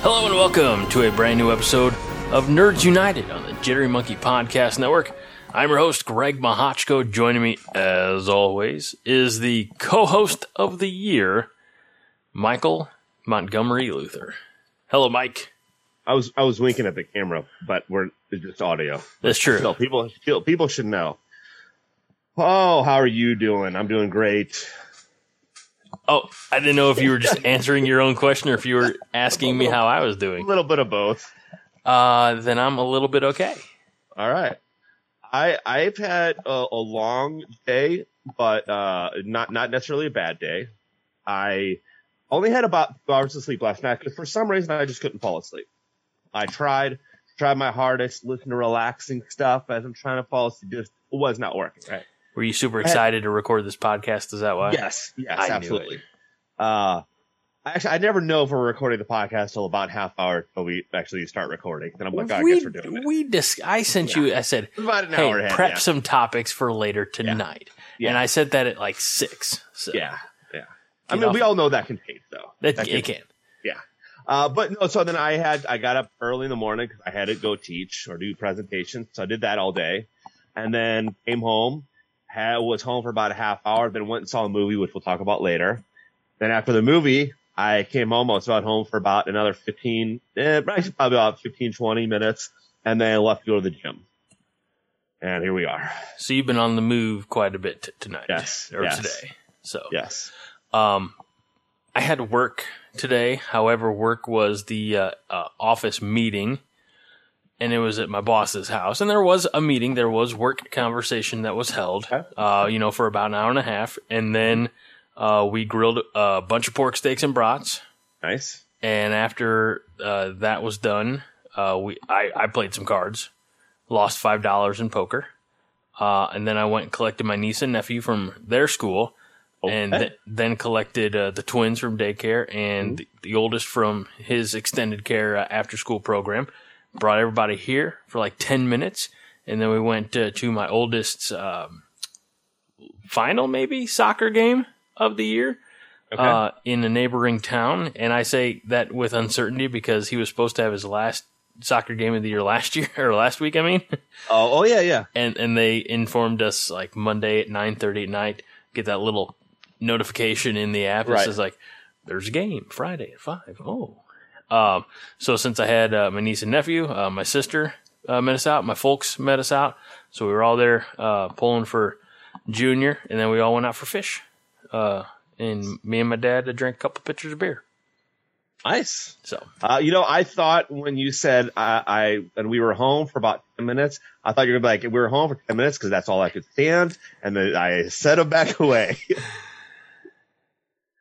Hello and welcome to a brand new episode of Nerds United on the Jittery Monkey Podcast Network. I'm your host, Greg Mahochko. Joining me, as always, is the co-host of the year, Michael Montgomery Luther. Hello, Mike. I was I was winking at the camera, but we're it's just audio. That's true. So people people should know. Oh, how are you doing? I'm doing great. Oh, I didn't know if you were just answering your own question or if you were asking me how I was doing. A doing. little bit of both. Uh, then I'm a little bit okay. All right. I I've had a, a long day, but uh, not not necessarily a bad day. I only had about two hours of sleep last night because for some reason I just couldn't fall asleep. I tried tried my hardest, listen to relaxing stuff as I'm trying to fall asleep. Just it was not working. Right. Were you super excited to record this podcast? Is that why? Yes, yes, I absolutely. Uh, actually, I never know if we're recording the podcast till about half hour till we actually start recording. Then I'm like, oh, I guess we're doing it. we dis- I sent you. I said, About an "Hey, hour ahead. prep yeah. some topics for later tonight." Yeah. And I said that at like six. So yeah, yeah. I mean, off- we all know that can take though. that, That it can- can. Uh, but no, so then I had, I got up early in the morning because I had to go teach or do presentations. So I did that all day and then came home, had, was home for about a half hour, then went and saw a movie, which we'll talk about later. Then after the movie, I came home, I was about home for about another 15, eh, probably about 15, 20 minutes and then I left to go to the gym. And here we are. So you've been on the move quite a bit t- tonight. Yes, Or yes. today. So Yes. um, I had work today. However, work was the uh, uh, office meeting, and it was at my boss's house. And there was a meeting. There was work conversation that was held. Okay. Uh, you know, for about an hour and a half, and then uh, we grilled a bunch of pork steaks and brats. Nice. And after uh, that was done, uh, we I, I played some cards, lost five dollars in poker, uh, and then I went and collected my niece and nephew from their school, and th- then collected uh, the twins from daycare and Mm-hmm. the, the oldest from his extended care uh, after school program. Brought everybody here for like ten minutes, and then we went uh, to my oldest's um, final maybe soccer game of the year Okay. uh, in a neighboring town. And I say that with uncertainty because he was supposed to have his last soccer game of the year last year or last week. I mean, oh, oh yeah, yeah. and and they informed us like Monday at nine thirty at night. Get that little notification in the app. It Right. says like, "There's a game Friday at 5. Oh, um, so since I had uh, my niece and nephew, uh, my sister uh, met us out, my folks met us out, so we were all there uh, pulling for Junior, and then we all went out for fish. Uh, and me and my dad uh, drank a couple pitchers of beer. Nice. So Uh, you know, I thought when you said I, I and we were home for about ten minutes, I thought you were gonna be like we were home for ten minutes because that's all I could stand, and then I set him back away.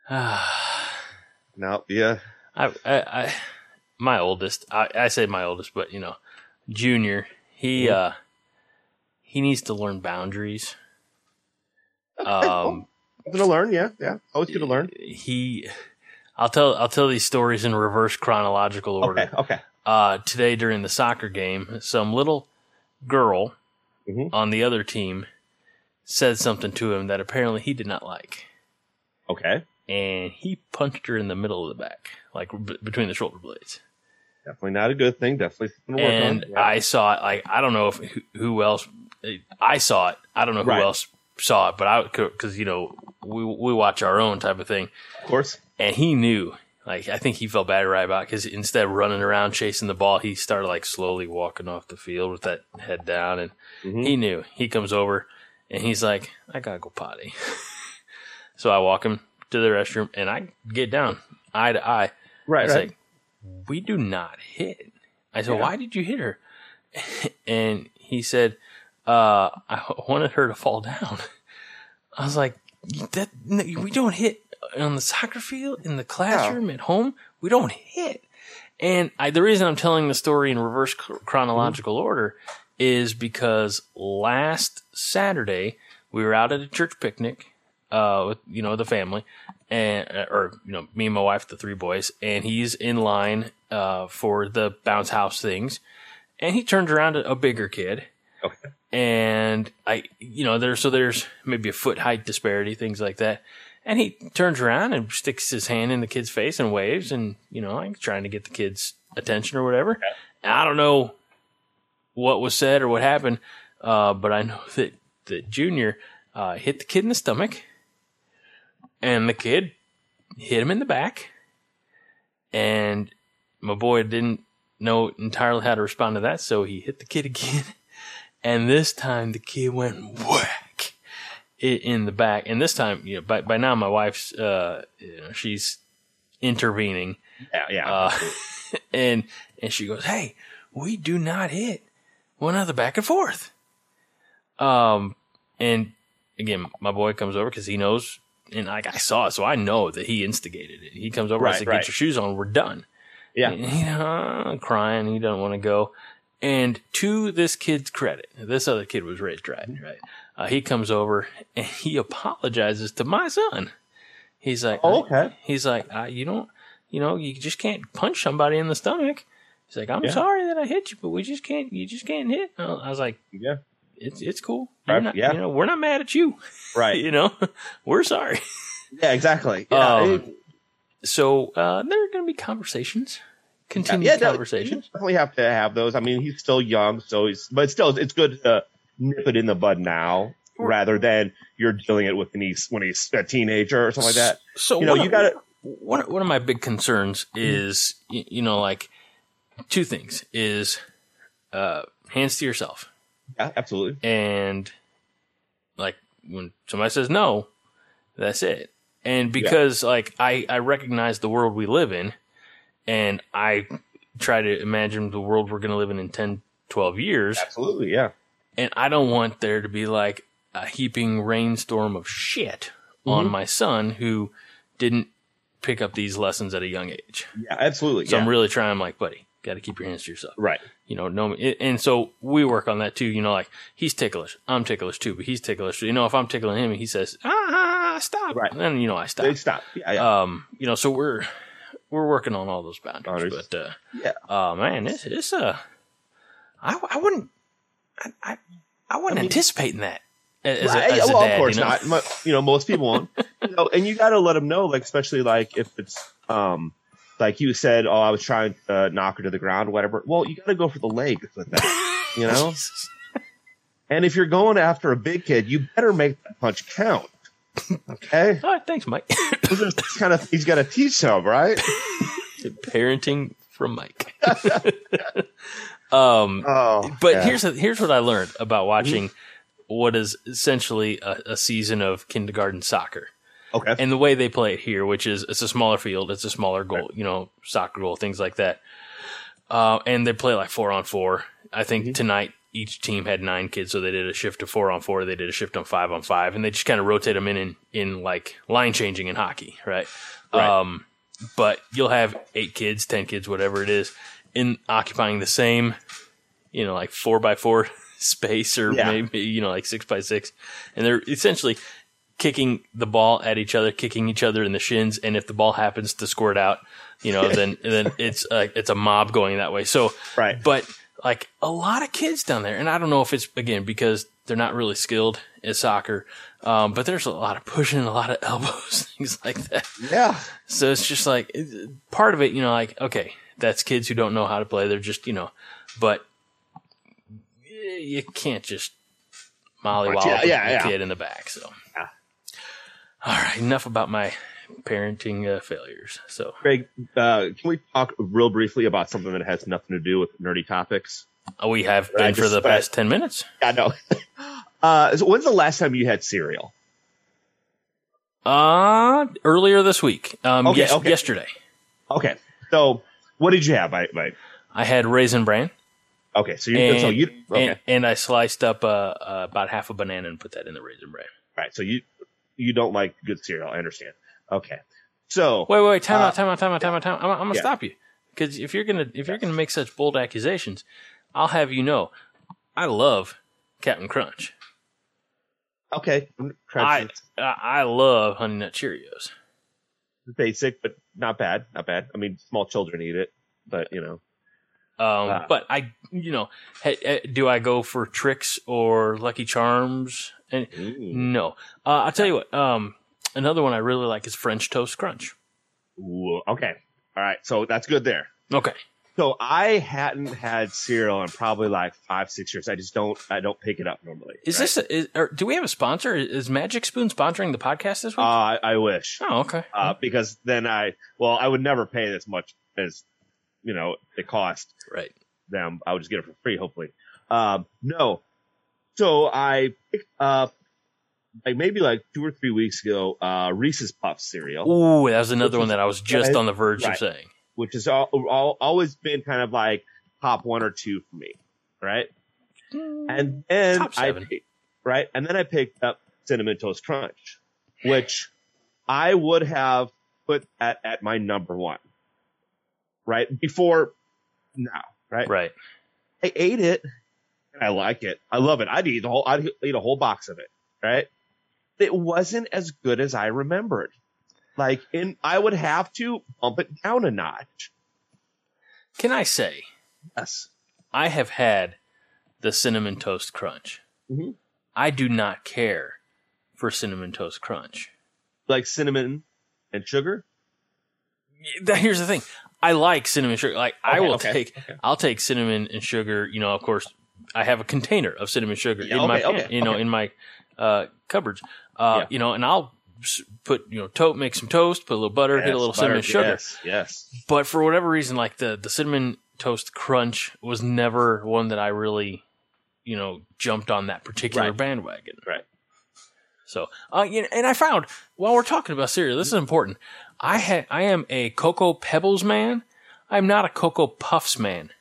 no, yeah, I, I, I my oldest, I, I say my oldest, but you know, Junior, he uh, he needs to learn boundaries. Um, I'm gonna learn. Yeah, yeah, always gonna learn. he, I'll tell I'll tell these stories in reverse chronological order. Okay, okay. uh, today during the soccer game, some little girl Mhm. on the other team said something to him that apparently he did not like, Okay. And he punched her in the middle of the back, like b- between the shoulder blades. Definitely not a good thing. Definitely something to work And on. Yeah. I saw it. Like I don't know if who, who else. I saw it. I don't know who Right. else saw it, but I because you know we we watch our own type of thing, of course. and he knew. Like I think he felt bad right about because instead of running around chasing the ball, he started like slowly walking off the field with that head down, and Mhm. he knew. He comes over and he's like, "I gotta go potty." so I walk him to the restroom, and I get down eye to eye. Right, It's right. like, we do not hit. I said, Yeah. why did you hit her? And he said, uh, I wanted her to fall down. I was like, that we don't hit on the soccer field, in the classroom, at home. We don't hit. And I, the reason I'm telling the story in reverse chronological order is because last Saturday we were out at a church picnic, uh, with, you know, the family and, uh, or, you know, me and my wife, the three boys, and he's in line, uh, for the bounce house things. And he turns around to a bigger kid. Okay. And I, you know, there's, so there's maybe a foot height disparity, things like that. And he turns around and sticks his hand in the kid's face and waves and, you know, like trying to get the kid's attention or whatever. I don't know what was said or what happened, uh, but I know that, that Junior uh, hit the kid in the stomach and the kid hit him in the back. And my boy didn't know entirely how to respond to that, so he hit the kid again. And this time the kid went whack in the back. And this time, you know, by, by now my wife's, uh, you know, she's intervening. Yeah, yeah. Uh, and, and she goes, Hey, we do not hit one another back and forth. Um, and again, my boy comes over because he knows, and like I saw it, so I know that he instigated it. He comes over, I Right, said, right. "Get your shoes on, we're done." yeah. And, you know, crying, he doesn't want to go. And to this kid's credit, this other kid was raised right, right? Uh, he comes over and he apologizes to my son. He's like, Oh, okay. He's like, uh, you don't, you know, you just can't punch somebody in the stomach. He's like, I'm Yeah. sorry that I hit you, but we just can't, you just can't hit. Uh, I was like, Yeah. It's it's cool. You're not, yeah. you know, we're not mad at you. Right. you know, we're sorry. Yeah, exactly. Yeah. Um, it- So uh, there are going to be conversations, continued yeah, no, conversations. definitely have to have those. I mean, he's still young, so he's, but still, it's good to nip it in the bud now rather than you're dealing it with when he's when he's a teenager or something like that. So You know, one you gotta- One one of my big concerns is you, you know like two things is uh, hands to yourself Yeah, absolutely. and like when somebody says no, that's it. And because like I I recognize the world we live in, and I try to imagine the world we're going to live in in 10, 12 years, Absolutely. Yeah. and I don't want there to be like a heaping rainstorm of shit on Mm-hmm. my son who didn't pick up these lessons at a young age. Yeah. Absolutely. So yeah. I'm really trying. I'm like, buddy, got to keep your hands to yourself. right. You know, no, and so we work on that too. You know, like he's ticklish, I'm ticklish too, but he's ticklish. You know, if I'm tickling him and he says, ah, stop, Right. then you know I stop. They stop. Yeah. Yeah. Um, you know, so we're we're working on all those boundaries, Boundaries. but uh, yeah. Oh man, it's it's uh, I I wouldn't, I I, I wasn't I mean- anticipating that as, Right. a, as well, dad. of course you know? not. You know, most people won't. you know, and you got to let them know, like, especially like if it's, um, like you said, oh, I was trying to uh, knock her to the ground, whatever. Well, you got to go for the leg with that, you know. And if you're going after a big kid, you better make that punch count. Okay, All right, thanks, Mike. those are kind of you got to teach them, right? Parenting from Mike. um, Oh, but yeah. here's here's what I learned about watching what is essentially a, a season of kindergarten soccer. Okay, and the way they play it here, which is it's a smaller field, it's a smaller goal, you know, soccer goal, things like that. Uh, and they play like four on four. I think Mm-hmm. tonight each team had nine kids, so they did a shift to four on four. They did a shift on five on five, and they just kind of rotate them in, in in like line changing in hockey, right? Right. Um, but you'll have eight kids, ten kids, whatever it is, in occupying the same, you know, like four by four space, or Yeah. maybe you know, like six by six, and they're essentially kicking the ball at each other, kicking each other in the shins, and if the ball happens to squirt out, you know, then then it's a, it's a mob going that way. So, Right. but like a lot of kids down there, and I don't know if it's again because they're not really skilled at soccer, um, but there's a lot of pushing, a lot of elbows, things like that. yeah, So it's just like part of it, you know, like okay, that's kids who don't know how to play. They're just you know, but you can't just mollywop Yeah, yeah, a yeah. kid in the back. So, Yeah. All right, enough about my parenting uh, failures. So, Craig, uh, can we talk real briefly about something that has nothing to do with nerdy topics? uh, we have been for the past ten minutes. I know. uh, so when's the last time you had cereal? Uh earlier this week. Um, Okay, yes, okay. yesterday, Okay, so what did you have? I, I I had raisin bran. okay, so you And, so you okay, and, and I sliced up uh, uh, about half a banana and put that in the raisin bran. right? So you you don't like good cereal. I understand. Okay, so Wait, wait, wait, time Uh, out, time out, time out, time out, time out. I'm, I'm gonna yeah. stop you because if you're gonna if you're gonna make such bold accusations, I'll have you know, I love Captain Crunch. Okay, I crunch is I I love Honey Nut Cheerios. basic, but not bad, not bad. I mean, small children eat it, but you know, Um, but I, you know, do I go for Trix or Lucky Charms? And no, uh, I'll tell you what. Um, another one I really like is French Toast Crunch. Ooh, okay, all right. So that's good there. Okay, So I hadn't had cereal in probably like five, six years. I just don't, I don't pick it up normally. is right? this? A, is, or do we have a sponsor? Is Magic Spoon sponsoring the podcast this Uh, week? I, I wish, oh, okay. uh, because then I, well, I would never pay this much as, you know, it cost right. them. I would just get it for free, hopefully. Um, no. So I picked up, like maybe like two or three weeks ago, uh, Reese's Puff cereal. Ooh, that was another one that I was just on the verge of saying. which has all, all, always been kind of like top one or two for me, right? And then Top I picked, right, and then I picked up cinnamon toast crunch, which I would have put at at my number one, right before now, right? Right. I ate it, and I like it. I love it. I'd eat the whole. I'd eat a whole box of it, right? It wasn't as good as I remembered. Like, and I would have to bump it down a notch. Can I say Yes. I have had the cinnamon toast crunch. Mhm. I do not care for cinnamon toast crunch. like cinnamon and sugar. That- Here's the thing. I like cinnamon sugar. Like I will okay, take, okay. I'll take cinnamon and sugar. You know, of course, I have a container of cinnamon sugar Yeah, in my, okay, okay, you know, in my uh, cupboards. Uh, Yeah. You know, and I'll put, you know, toast, make some toast, put a little butter, hit a little butter, cinnamon sugar. Yes, yes. But for whatever reason, like the the cinnamon toast crunch was never one that I really, you know, jumped on that particular Right. bandwagon. Right. So, uh, you and I found while we're talking about cereal, this is important. I ha- I am a Cocoa Pebbles man. I'm not a Cocoa Puffs man.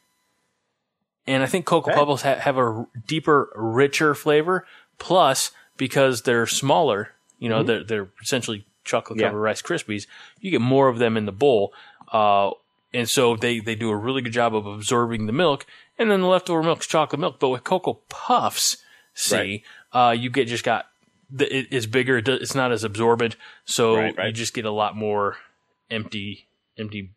And I think Cocoa Okay. Pebbles ha- have a r- deeper, richer flavor. Plus, because they're smaller, you know, they're they're essentially chocolate covered Yeah. Rice Krispies. You get more of them in the bowl. Uh, and so they, they do a really good job of absorbing the milk, and then the leftover milk's chocolate milk. But with Cocoa Puffs, see, uh, you get just got it, it's bigger. It's not as absorbent, so Right, right. you just get a lot more empty, empty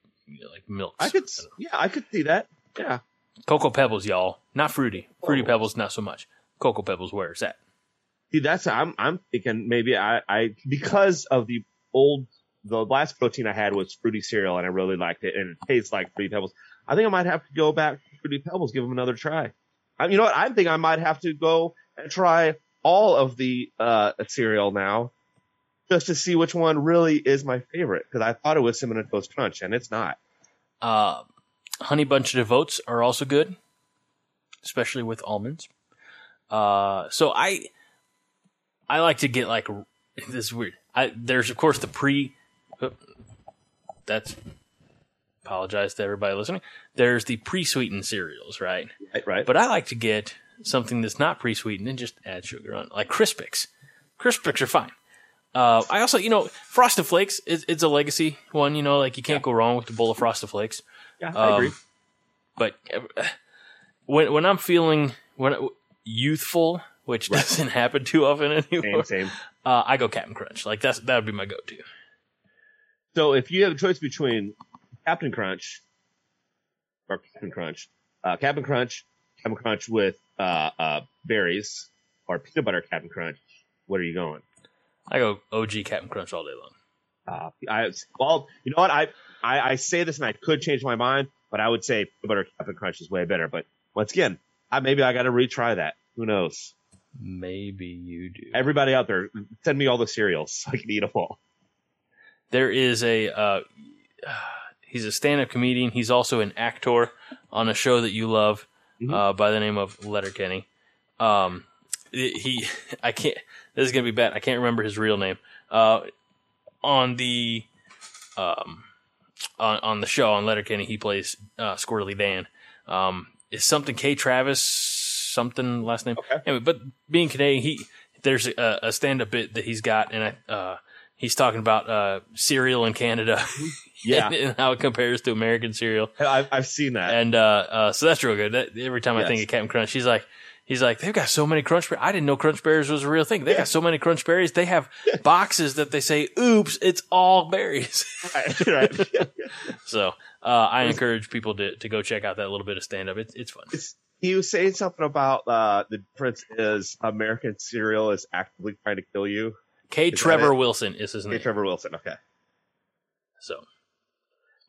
like milk. I could, yeah, I could see that. Yeah. Cocoa Pebbles, y'all, not fruity. Oh. Fruity Oh. Pebbles, not so much. Cocoa Pebbles, where is that? See, that's I'm I'm thinking maybe I I because of the old the last protein I had was fruity cereal and I really liked it and it tastes like fruity pebbles. I think I might have to go back to fruity pebbles, give them another try. I, you know what? I think I might have to go and try all of the uh cereal now, just to see which one really is my favorite. Because I thought it was cinnamon toast crunch and it's not. Uh, honey bunch of oats are also good, especially with almonds. Uh, so I, I like to get like this is weird. I there's of course the pre. That's apologize to everybody listening. There's the pre-sweetened cereals, right? Right? right? But I like to get something that's not pre-sweetened and just add sugar on, like Crispix. Crispix are fine. Uh, I also, you know, Frosted Flakes is it's a legacy one. You know, like you can't go wrong with the bowl of Frosted Flakes. yeah, I agree. Um, but uh, when when I'm feeling when youthful, which doesn't happen too often anymore, Same, same. uh, I go Captain Crunch. Like that's that would be my go-to. So if you have a choice between Captain Crunch or Captain Crunch, uh, Captain Crunch, Captain Crunch with uh, uh, berries, or peanut butter Captain Crunch, what are you going? I go OG Captain Crunch all day long. Uh, I well, you know what? I, I I say this and I could change my mind, but I would say peanut butter Captain Crunch is way better. But once again, I, maybe I got to retry that. Who knows? Maybe you do. Everybody out there, send me all the cereals so I can eat them all. there is a uh, he's a stand-up comedian. He's also an actor on a show that you love Mhm. uh, by the name of Letterkenny. Um, he, I can't. This is gonna be bad. I can't remember his real name. Uh, on the um, on on the show on Letterkenny, he plays uh, Squirrely Dan. Um, it's something K Travis something last name. Okay. Anyway, but being Canadian, he there's a, a stand up bit that he's got, and I, uh, he's talking about uh, cereal in Canada. Yeah. and, and how it compares to American cereal. I've, I've seen that. And uh, uh, so that's real good. That, every time I think of Captain Crunch, he's like, he's like, they've got so many Crunch Berries. I didn't know Crunch Berries was a real thing. They Yeah. got so many Crunch Berries. They have boxes that they say, "Oops, it's all berries." right, right. so uh, I encourage people to, to go check out that little bit of stand up. It's it's fun. It's, he was saying something about uh, the difference is American cereal is actively trying to kill you. K. that Trevor? Wilson is his Hey, name. K. Trevor Wilson. Okay. So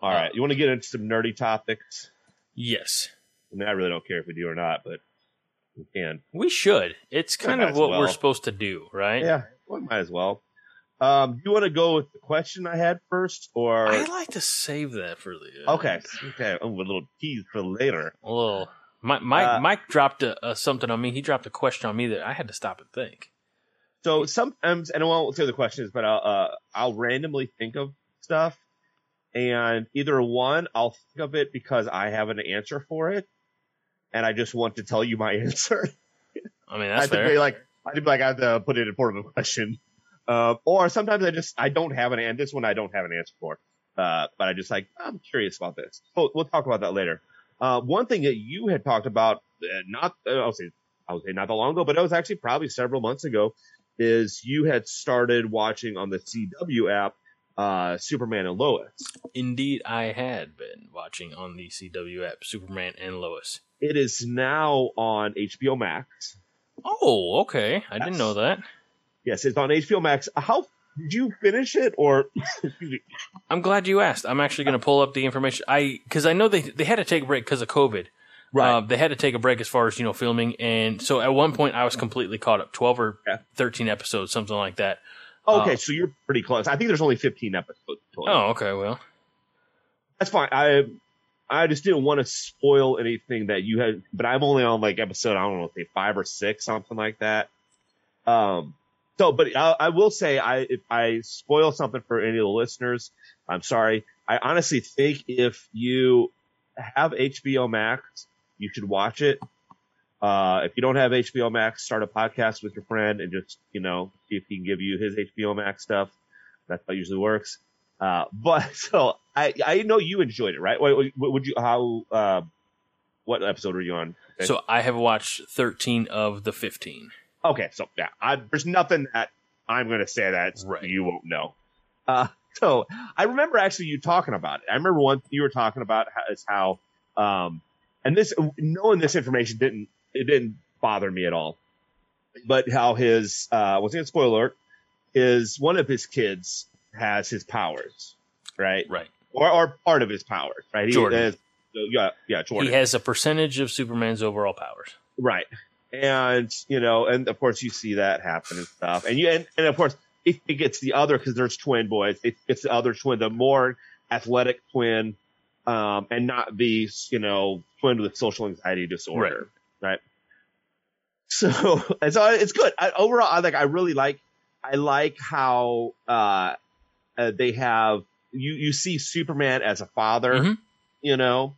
All right. You want to get into some nerdy topics? yes, I mean, I really don't care if we do or not, but we can. we should. It's kind of what well. we're supposed to do, right? Yeah, We might as well. Um, do you want to go with the question I had first, or I like to save that for the okay, okay, oh, a little tease for later. A little. Mike, Mike, Uh, Mike dropped a, a something on me. He dropped a question on me that I had to stop and think. So sometimes, and I won't say the questions, but I'll uh, I'll randomly think of stuff, and either one, I'll think of it because I have an answer for it, and I just want to tell you my answer. I mean, I that's to fair. be like, I be like, I have to put it in form of a question. Uh, or sometimes I just, I don't have an, and this one I don't have an answer for. Uh, but I just like, I'm curious about this. So we'll talk about that later. Uh, one thing that you had talked about, uh, not, uh, I'll say, I would say not that long ago, but it was actually probably several months ago, is you had started watching on the CW app, uh, Superman and Lois. Indeed, I had been watching on the CW app Superman and Lois. It is now on HBO Max. Oh, okay. I didn't know that. Yes, it's on HBO Max. How did you finish it or? I'm glad you asked. I'm actually going to pull up the information. I because I know they they had to take a break because of COVID. Uh, they had to take a break as far as you know filming, and so at one point I was completely caught up, twelve or Yeah. thirteen episodes, something like that. Okay, Uh, so you're pretty close. I think there's only 15 episodes. Total. Oh, okay. Well, That's fine. I I just didn't want to spoil anything that you had, but I'm only on like episode I don't know, say five or six, something like that. Um. So, but I, I will say, I if I spoil something for any of the listeners, I'm sorry. I honestly think if you have HBO Max, you should watch it. Uh, if you don't have HBO Max, start a podcast with your friend and just, you know, see if he can give you his HBO Max stuff. That's how it usually works. Uh, but so I, I know you enjoyed it, right? What, what would you, how, uh, what episode were you on? Okay. so I have watched thirteen of the fifteen. Okay, so yeah, I, there's nothing that I'm going to say that Right. you won't know. Uh, so I remember actually you talking about it. I remember one you were talking about how, is how, um, and this knowing this information didn't it didn't bother me at all, but how his uh, was it a spoiler? alert, Is one of his kids has his powers, right? Right. Or or part of his powers, right? He Jordan. has- yeah, yeah, Jordan. He has a percentage of Superman's overall powers. Right. And, you know, and of course you see that happen and stuff. And you, and, and of course, it, it gets the other, cause there's twin boys. It gets the other twin, the more athletic twin, um, and not the, you know, twin with social anxiety disorder. Right. So, and so it's good. I, overall, I like, I really like, I like how, uh, uh they have, you, you see Superman as a father, Mhm. you know,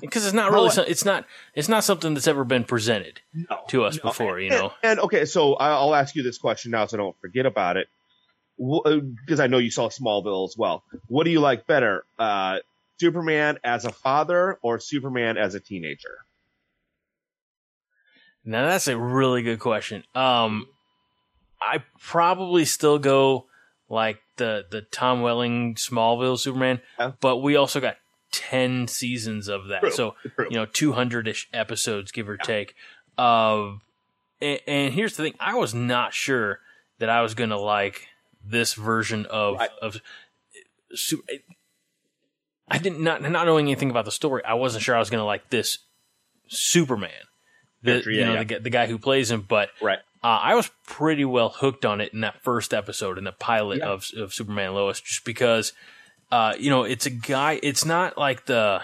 Because it's not really, so- it's not, it's not something that's ever been presented no, to us no. before. You And- know, And, okay, so I'll ask you this question now, so I don't forget about it, because I know you saw Smallville as well. What do you like better, uh, Superman as a father or Superman as a teenager? Now that's a really good question. Um, I probably still go like the the Tom Welling Smallville Superman, Yeah. but we also got ten seasons of that, True, so true. you know two hundred ish episodes, give or take. Um, and, and here's the thing: I was not sure that I was going to like this version of Right. of. I didn't not not knowing anything about the story. I wasn't sure I was going to like this Superman, the you know yeah. the, the guy who plays him. But Right. uh, I was pretty well hooked on it in that first episode in the pilot Yeah. of of Superman Lois, just because uh, you know it's a guy. It's not like the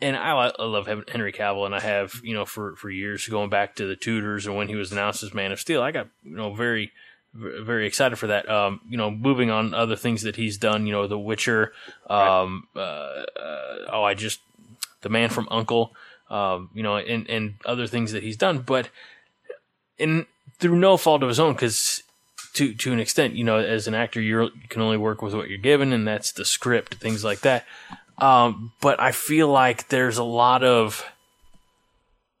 and I, I love Hen- Henry Cavill, and I have you know for for years going back to the Tudors and when he was announced as Man of Steel. I got you know very very excited for that. Um, you know, moving on other things that he's done. You know, The Witcher. Um, uh, uh, oh, I just the Man from Uncle. Um, you know, and and other things that he's done, but in through no fault of his own, because to to an extent, you know, as an actor, you're, you can only work with what you're given, and that's the script, things like that. Um, but I feel like there's a lot of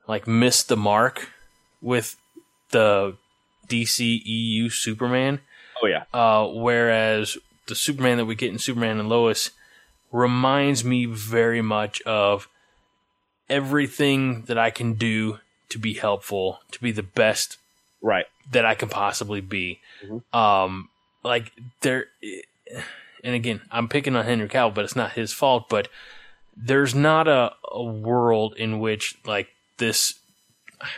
like missed the mark with the DC EU Superman. Oh yeah. Uh, whereas the Superman that we get in Superman and Lois reminds me very much of everything that I can do to be helpful, to be the best Right. that I can possibly be. Um, like there, and again, I'm picking on Henry Cavill, but it's not his fault. But there's not a, a world in which like this.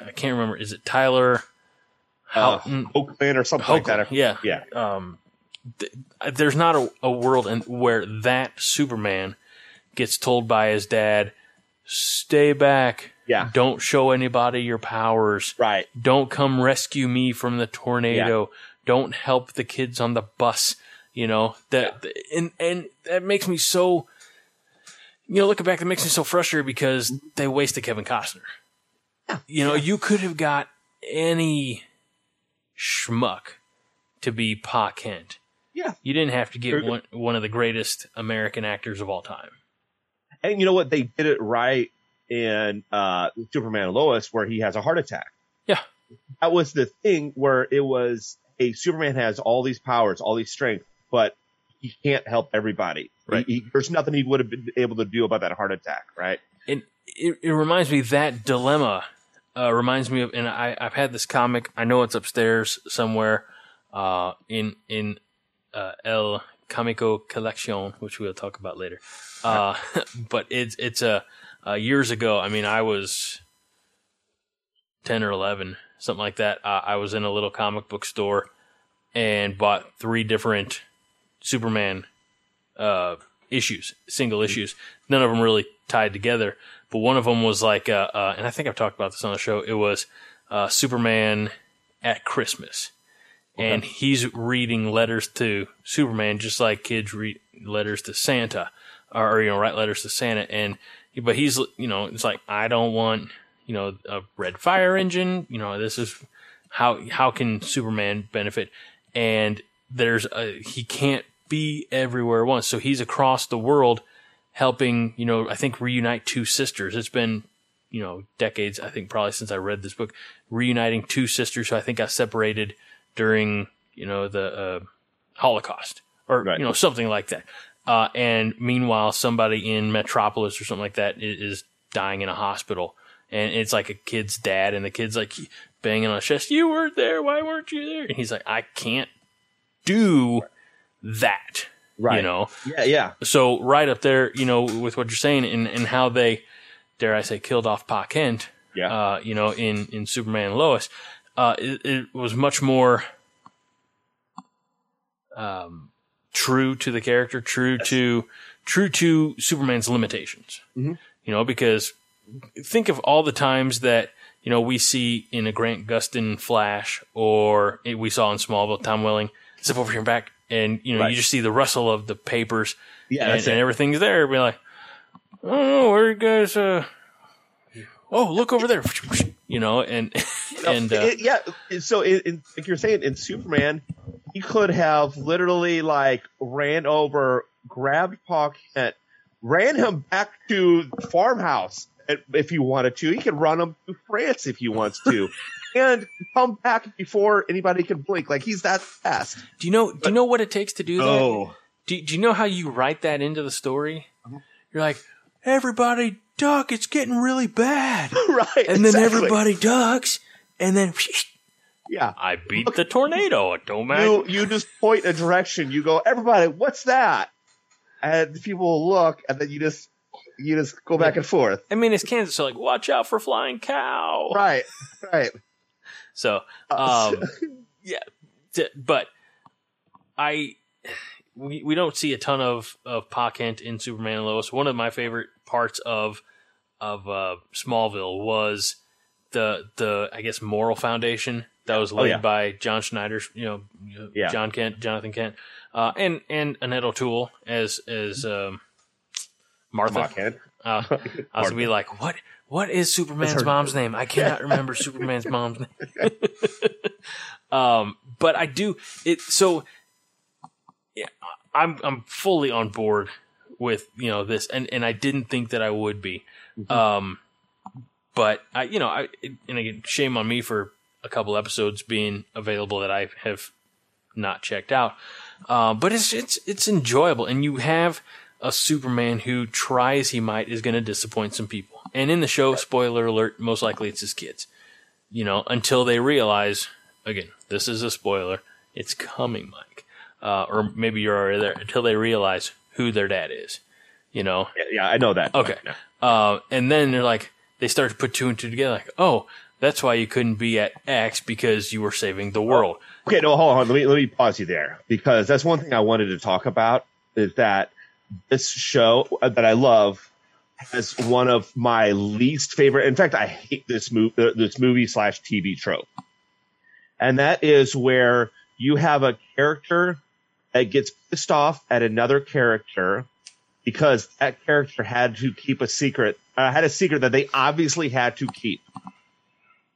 I can't remember. Is it Tyler? Uh, Houghton? Oakland or something like that. yeah, Yeah. um, th- there's not a, a world in, where that Superman gets told by his dad, "Stay back. Yeah. Don't show anybody your powers. Right. Don't come rescue me from the tornado. Don't help the kids on the bus." You know that, and and that makes me so. You know, looking back, that makes me so frustrated because they wasted Kevin Costner. You know, you could have got any schmuck to be Pa Kent. Yeah. You didn't have to get one one of the greatest American actors of all time. And you know what? They did it right in uh, Superman Lois, where he has a heart attack. Yeah. That was the thing where it was a Superman has all these powers, all these strength, but he can't help everybody. Right. He, he- there's nothing he would have been able to do about that heart attack, right? And it, it reminds me that dilemma uh, reminds me of, and I, I've had this comic. I know it's upstairs somewhere uh, in in uh, El Comico Collection, which we'll talk about later. Uh, but it's it's a uh, years ago. I mean, I was ten or eleven, something like that. Uh, I was in a little comic book store and bought three different Superman uh, issues, single issues. None of them really tied together, but one of them was like, uh, uh, and I think I've talked about this on the show. It was uh, Superman at Christmas, and he's reading letters to Superman just like kids read letters to Santa, or you know, write letters to Santa. And but he's you know, it's like I don't want you know a red fire engine. You know, this is how how can Superman benefit? And there's a, he can't be everywhere at once, so he's across the world helping. You know, I think reunite two sisters. It's been you know decades. I think probably since I read this book, reuniting two sisters who I think got separated during you know the uh, Holocaust or Right. you know something like that. Uh, and meanwhile, somebody in Metropolis or something like that is, is dying in a hospital, and it's like a kid's dad, and the kid's like banging on his chest, "You weren't there. Why weren't you there?" And he's like, "I can't do that." Right. You know, Yeah, yeah. so right up there, you know, with what you're saying and, and how they, dare I say, killed off Pa Kent, Yeah. uh, you know, in, in Superman Lois, uh, it, it was much more um, true to the character, true to true to Superman's limitations. Mhm. You know, because think of all the times that you know we see in a Grant Gustin Flash, or it, we saw in Smallville, Tom Welling step over your back, and you know Right. you just see the rustle of the papers Yeah, and, and everything's there. Be like, oh, where you guys. Uh, oh, look over there. You know, and and uh, It- yeah. So, in, in, like you're saying, in Superman, he could have literally like ran over, grabbed Pa Kent, ran him back to the farmhouse if- if he wanted to. He could run him to France if he wants to, and come back before anybody can blink. Like he's that fast. do you know? Do you know what it takes to do that? Oh, Do, do you know how you write that into the story? Uh-huh. You're like, everybody duck. It's getting really bad, right. and then exactly. everybody ducks, and then Yeah. I beat the tornado. It don't matter. You you just point a direction. You go, everybody, what's that? And the people will look, and then you just you just go back and forth. I mean, it's Kansas, so like, watch out for flying cow. Right. Right. So, Uh, um, yeah, t- but I we we don't see a ton of of Pa Kent in Superman and Lois. One of my favorite parts of of uh, Smallville was the the I guess moral foundation that was laid yeah. by John Schneider. You know, Yeah. John Kent, Jonathan Kent, uh, and and Annette O'Toole as as um, Martha. Come on, Ken. Uh, I was gonna be like, what? What is Superman's mom's name? I cannot remember Superman's mom's name. um, but I do it. So yeah, I'm I'm fully on board with you know this, and and I didn't think that I would be. Um, but I, you know, I and again, shame on me for a couple episodes being available that I have not checked out. Uh, but it's it's it's enjoyable, and you have a Superman who tries he might is going to disappoint some people. And in the show, spoiler alert, most likely it's his kids. You know, until they realize again, this is a spoiler. It's coming, Mike, uh, or maybe you're already there. Until they realize who their dad is. You know, Yeah, I know that. Okay. Uh, and then they're like, they start to put two and two together. Like, oh, that's why you couldn't be at X because you were saving the world. Okay, no, hold on. Let me let me pause you there because that's one thing I wanted to talk about is that this show that I love has one of my least favorite. In fact, I hate this movie, this movie slash TV trope, and that is where you have a character that gets pissed off at another character because that character had to keep a secret, uh, had a secret that they obviously had to keep.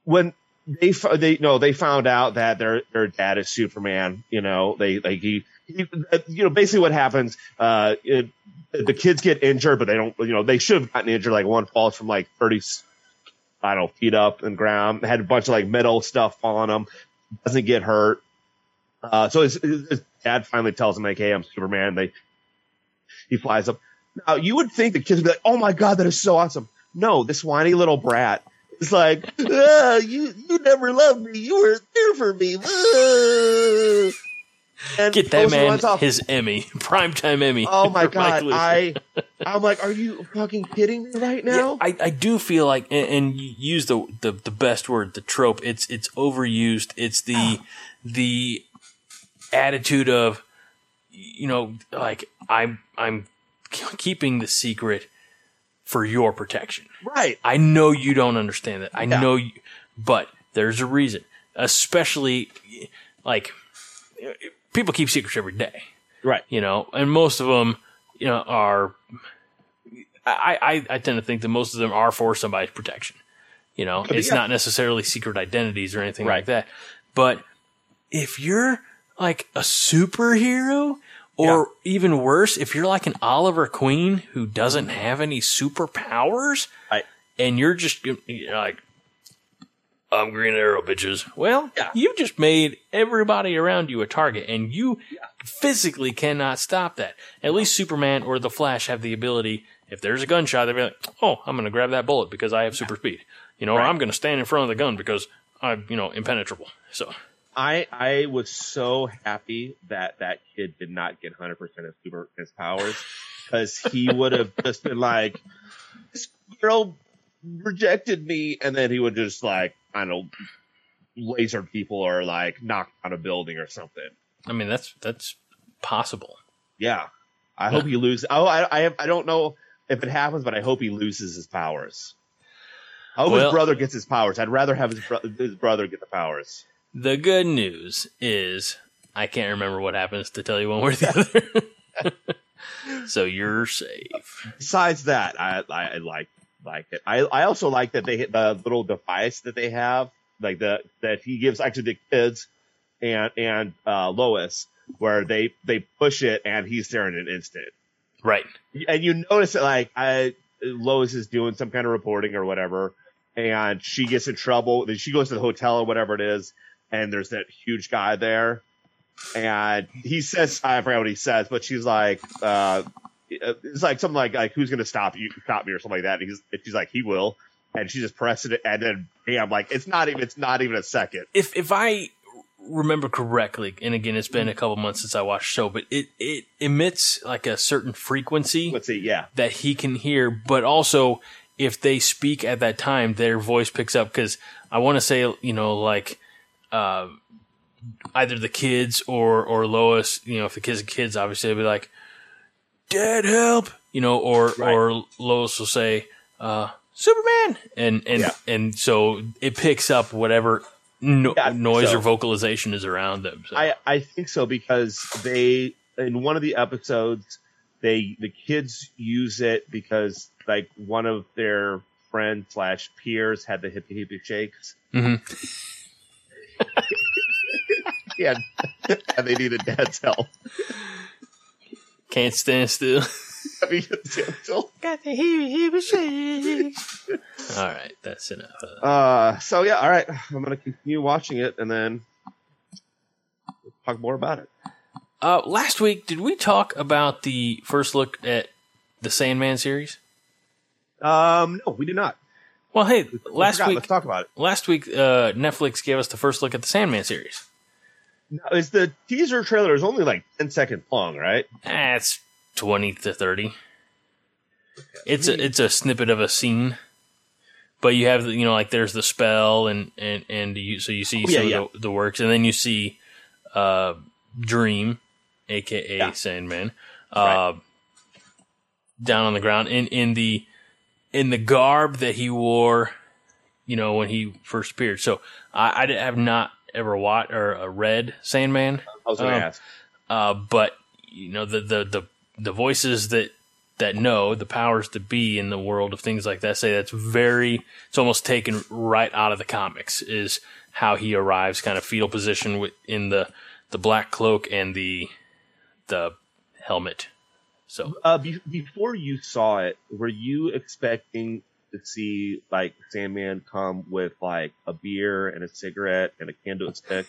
When they they no they found out that their their dad is Superman. You know they like he, he uh, you know basically what happens. Uh, it, the kids get injured, but they don't. You know they should have gotten injured. Like one falls from like thirty, I don't know, feet up and ground. Had a bunch of like metal stuff on him. Doesn't get hurt. Uh, so his, his dad finally tells him like, "Hey, I'm Superman." They he flies up. Now you would think the kids would be like, "Oh my god, that is so awesome." No, this whiny little brat is like, ah, "You you never loved me. You weren't there for me." Ah." And Get that man his Emmy, primetime Emmy. Oh my god, I I'm like, are you fucking kidding me right now? I, I do feel like, and, and you use the, the the best word, the trope. It's it's overused. It's the the attitude of, you know, like I'm I'm keeping the secret for your protection. right. I know you don't understand that. I Yeah. know you, but there's a reason. Especially like people keep secrets every day, Right. you know, and most of them, you know, are. I, I, I tend to think that most of them are for somebody's protection. You know, oh, it's Yeah. not necessarily secret identities or anything like that. But if you're like a superhero, or even worse, if you're like an Oliver Queen who doesn't have any superpowers, Right. and you're just you're like, I'm Green Arrow, bitches. Well, Yeah. you just made everybody around you a target, and you physically cannot stop that. At least Superman or the Flash have the ability. If there's a gunshot, they'll be like, "Oh, I'm going to grab that bullet because I have super speed," you know, or I'm going to stand in front of the gun because I'm, you know, impenetrable. So, I I was so happy that that kid did not get 100% of super his powers because he would have just been like, this girl rejected me, and then he would just like I don't know, laser people or like knock down a building or something. I mean, that's that's possible. Yeah, I hope he loses. Oh, I I I don't know if it happens, but I hope he loses his powers. I hope Well- his brother gets his powers. I'd rather have his, bro- his brother get the powers. The good news is I can't remember what happens to tell you one way or the other. so you're safe. besides that, I, I, I like like it. I, I also like that they hit the little device that they have, like the that he gives actually the kids and and uh, Lois, where they they push it and he's there in an instant. Right. And you notice that like I Lois is doing some kind of reporting or whatever, and she gets in trouble. Then she goes to the hotel or whatever it is, and there's that huge guy there, and he says I forgot what he says, but she's like, uh, it's like something like like who's gonna stop you, stop me or something like that. And he's she's like he will, and she just presses it, and then bam, like it's not even it's not even a second. If if I remember correctly, and again it's been a couple months since I watched the show, but it, it emits like a certain frequency Let's see, yeah, that he can hear, but also if they speak at that time, their voice picks up because I want to say, you know, like uh, either the kids or or Lois, you know, if the kids are kids, obviously they'll be like, "Dad, help!" You know, or Right. or Lois will say, uh, "Superman," and and Yeah. and so it picks up whatever no- Yeah, noise so. or vocalization is around them. So. I I think so because they in one of the episodes they the kids use it because like one of their friends slash peers had the hippie hippie shakes. Mhm. Yeah, and they needed dad's help. Can't stand still. I mean, still. Got the heebie shake. All right, that's enough. Uh, so yeah, all right. I'm gonna continue watching it and then we'll talk more about it. Uh, last week, did we talk about the first look at the Sandman series? Um, no, we did not. Well, hey, We last forgot. week, let's talk about it. last week, uh, Netflix gave us the first look at the Sandman series. Now, is the teaser trailer is only like 10 seconds long, right? Eh, it's twenty to thirty. It's a it's a snippet of a scene, but you have the- you know like there's the spell and and and you so you see Oh, yeah, some yeah. of the, the works and then you see uh Dream, aka Yeah. Sandman, uh, down on the ground in in the in the garb that he wore, you know when he first appeared. So I, I did- have not ever watched or uh, read Sandman. I was gonna Um, ask. Uh, but you know the, the the the voices that that know the powers to be in the world of things like that say that's very it's almost taken right out of the comics is how he arrives kind of fetal position with, in the the black cloak and the the helmet. So Uh, be- before you saw it, were you expecting to see like Sandman come with like a beer and a cigarette and a candle stick,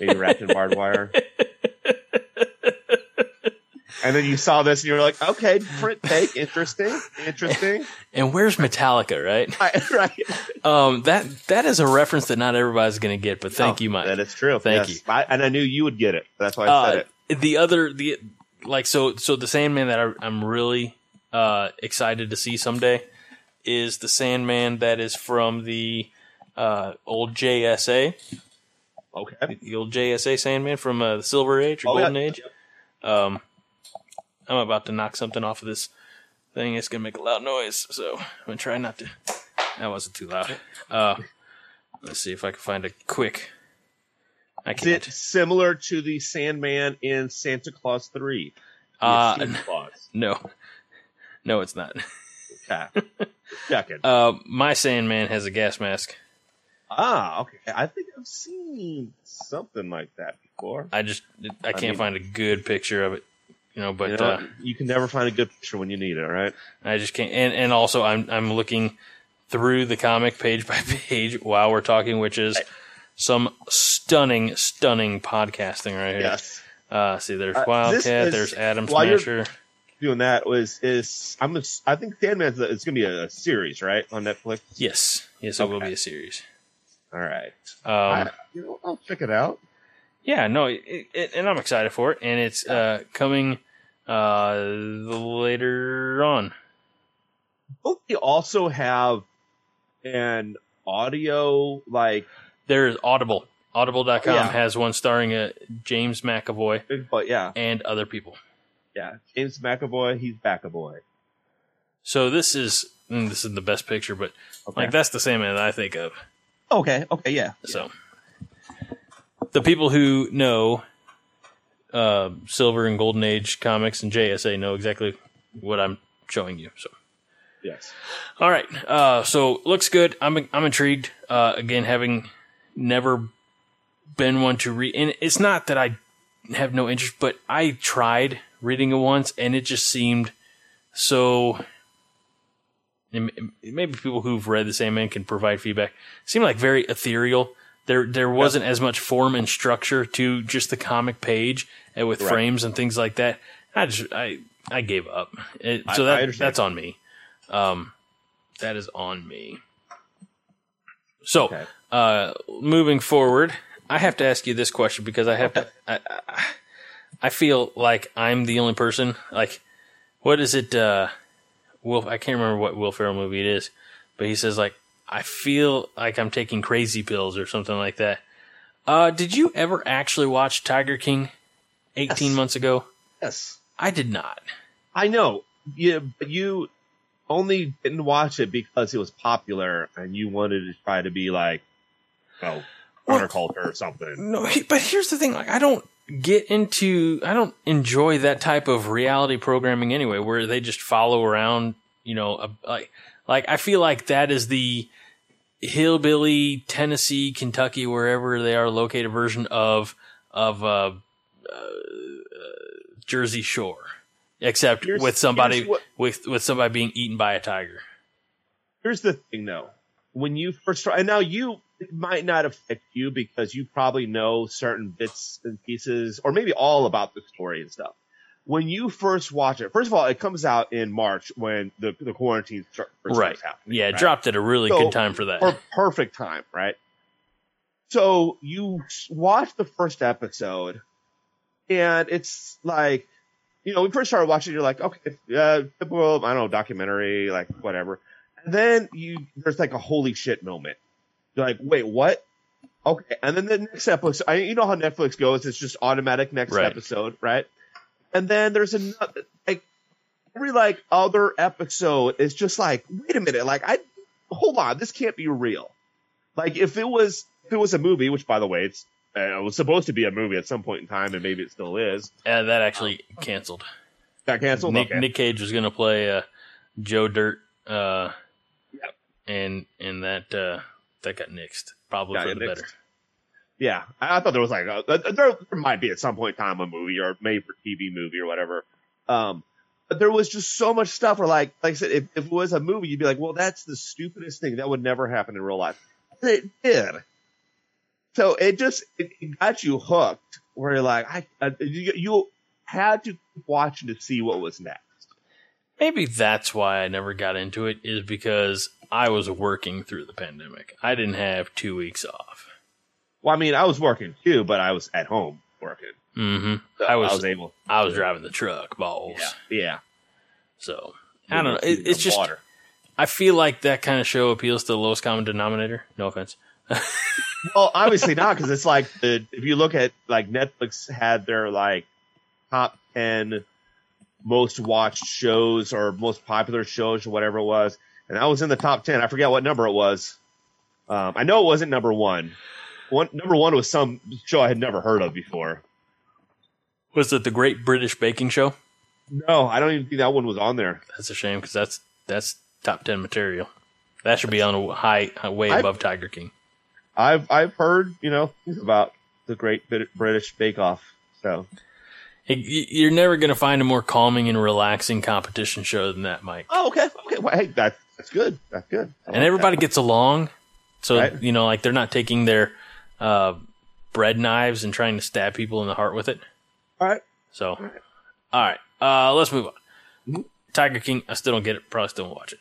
maybe wrapped in barbed wire? And then you saw this and you were like, okay, print take, interesting, interesting. and where's Metallica, right? right, right. Um, that that is a reference that not everybody's going to get, but thank Oh, you, Mike. That is true. Thank Yes. I, and I knew you would get it. That's why I uh, said it. the other the like so so the Sandman that I, I'm really uh, excited to see someday is the Sandman that is from the uh, old JSA, Okay. the old JSA Sandman from uh, the Silver Age or Oh, yeah. Golden Age. Um, I'm about to knock something off of this thing. It's gonna make a loud noise, so I'm gonna try not to. That wasn't too loud. Uh, let's see if I can find a quick. I Is can't. it similar to the Sandman in Santa Claus 3? Uh, Claus. no, no, it's not. Okay. Checking. Uh, my Sandman has a gas mask. Ah, okay. I think I've seen something like that before. I just I can't mean- find a good picture of it, you know. But you, know, uh, you can never find a good picture when you need it, right? I just can't. And and also I'm I'm looking through the comic page by page while we're talking, which is some stunning, stunning podcasting right here. Yes. Uh, see, there's Uh, Wildcat. is- there's Adam while you're- Smasher. Doing that was is I'm a, I think Sandman's a, it's gonna be a, a series, right, on Netflix. Yes, yes, it will be a series. All right. Um, I, you know, I'll check it out. yeah, no, it, it, and I'm excited for it, and it's uh, coming uh, later on. Don't they also have an audio like? There's Audible. Audible.com Yeah. has one starring uh, James McAvoy But yeah, and other people. Yeah. James McAvoy, he's back a boy. So this is mm, this is the best picture, but Okay. like that's the same that I think of. okay. Okay. Yeah. So the people who know uh, Silver and Golden Age comics and JSA know exactly what I'm showing you. So Yes. all right, uh, so looks good. I'm I'm intrigued. Uh, again, having never been one to read, and it's not that I have no interest, but I tried reading it once, and it just seemed so. Maybe people who've read the Sandman can provide feedback. It seemed like very ethereal. There, there wasn't as much form and structure to just the comic page, and with Right. frames and things like that. I just, I, I gave up. It, so I that, understand. that's on me. Um, that is on me. So, Okay. uh, moving forward, I have to ask you this question because I have to. I, I, feel like I'm the only person. Like, what is it? Uh, Will I can't remember what Will Ferrell movie it is, but he says like I feel like I'm taking crazy pills or something like that. Uh, did you ever actually watch Tiger King? Eighteen Yes. months ago, Yes. I did not. I know. Yeah, but you only didn't watch it because it was popular and you wanted to try to be like, oh, Well- counterculture or something. No, but here's the thing: like, I don't get into, I don't enjoy that type of reality programming anyway, where they just follow around. You know, a, like, like I feel like that is the hillbilly Tennessee, Kentucky, wherever they are located version of of uh, uh, Jersey Shore, except Here's- with somebody what- with with somebody being eaten by a tiger. Here's the thing though. When you first start, and now you, it might not affect you because you probably know certain bits and pieces, or maybe all about the story and stuff. When you first watch it, first of all, it comes out in March when the, the quarantine start, first Right. starts happening. Yeah, it right? dropped at a really So, good time for that. per- perfect time, right? So you watch the first episode, and it's like, you know, we first started watching, you're like, okay, uh, typical, I don't know, documentary, like whatever. And then you, there's like a holy shit moment. You're like, wait, what? Okay, and then the next episode, I, you know how Netflix goes, it's just automatic next Right. episode, right? And then there's another, like, every like other episode is just like, wait a minute, like I, hold on, this can't be real. Like if it was, if it was a movie, which by the way, it's, uh, it was supposed to be a movie at some point in time, and maybe it still is. Uh, that actually canceled. Got canceled. Nick, okay. Nick Cage was going to play uh, Joe Dirt, uh, Yep. and and that uh, that got nixed, probably Got for the nixed. better. Yeah, I, I thought there was like a, there, there might be at some point in time a movie or made for TV movie or whatever. Um, but there was just so much stuff where like like I said, if, if it was a movie, you'd be like, well, that's the stupidest thing that would never happen in real life. And it did. So it just it, it got you hooked. Where you're like, I, I you, you had to keep watching to see what was next. Maybe that's why I never got into it is because I was working through the pandemic. I didn't have two weeks off. Well, I mean, I was working too, but I was at home working. hmm So I was- able. I was driving the truck, balls. Yeah, yeah. So I don't know. It, it's just Water. I feel like that kind of show appeals to the lowest common denominator. No offense. Well, obviously not, because it's like the if you look at like Netflix had their like top ten most watched shows or most popular shows or whatever it was, and I was in the top ten. I forget what number it was. Um, I know it wasn't number one. One number one was some show I had never heard of before. Was it the Great British Baking Show? No, I don't even think that one was on there. That's a shame because that's that's top ten material. That should be on a high, way above Tiger King. I've I've heard you know about the Great British Bake Off. So You're never going to find a more calming and relaxing competition show than that, Mike. oh okay okay well, hey that that's good that's good. I like And everybody that. gets along, so Right. you know, like they're not taking their uh, bread knives and trying to stab people in the heart with it. all right. So, all right, uh, let's move on. Mm-hmm. Tiger King, I still don't get it. Probably still won't watch it.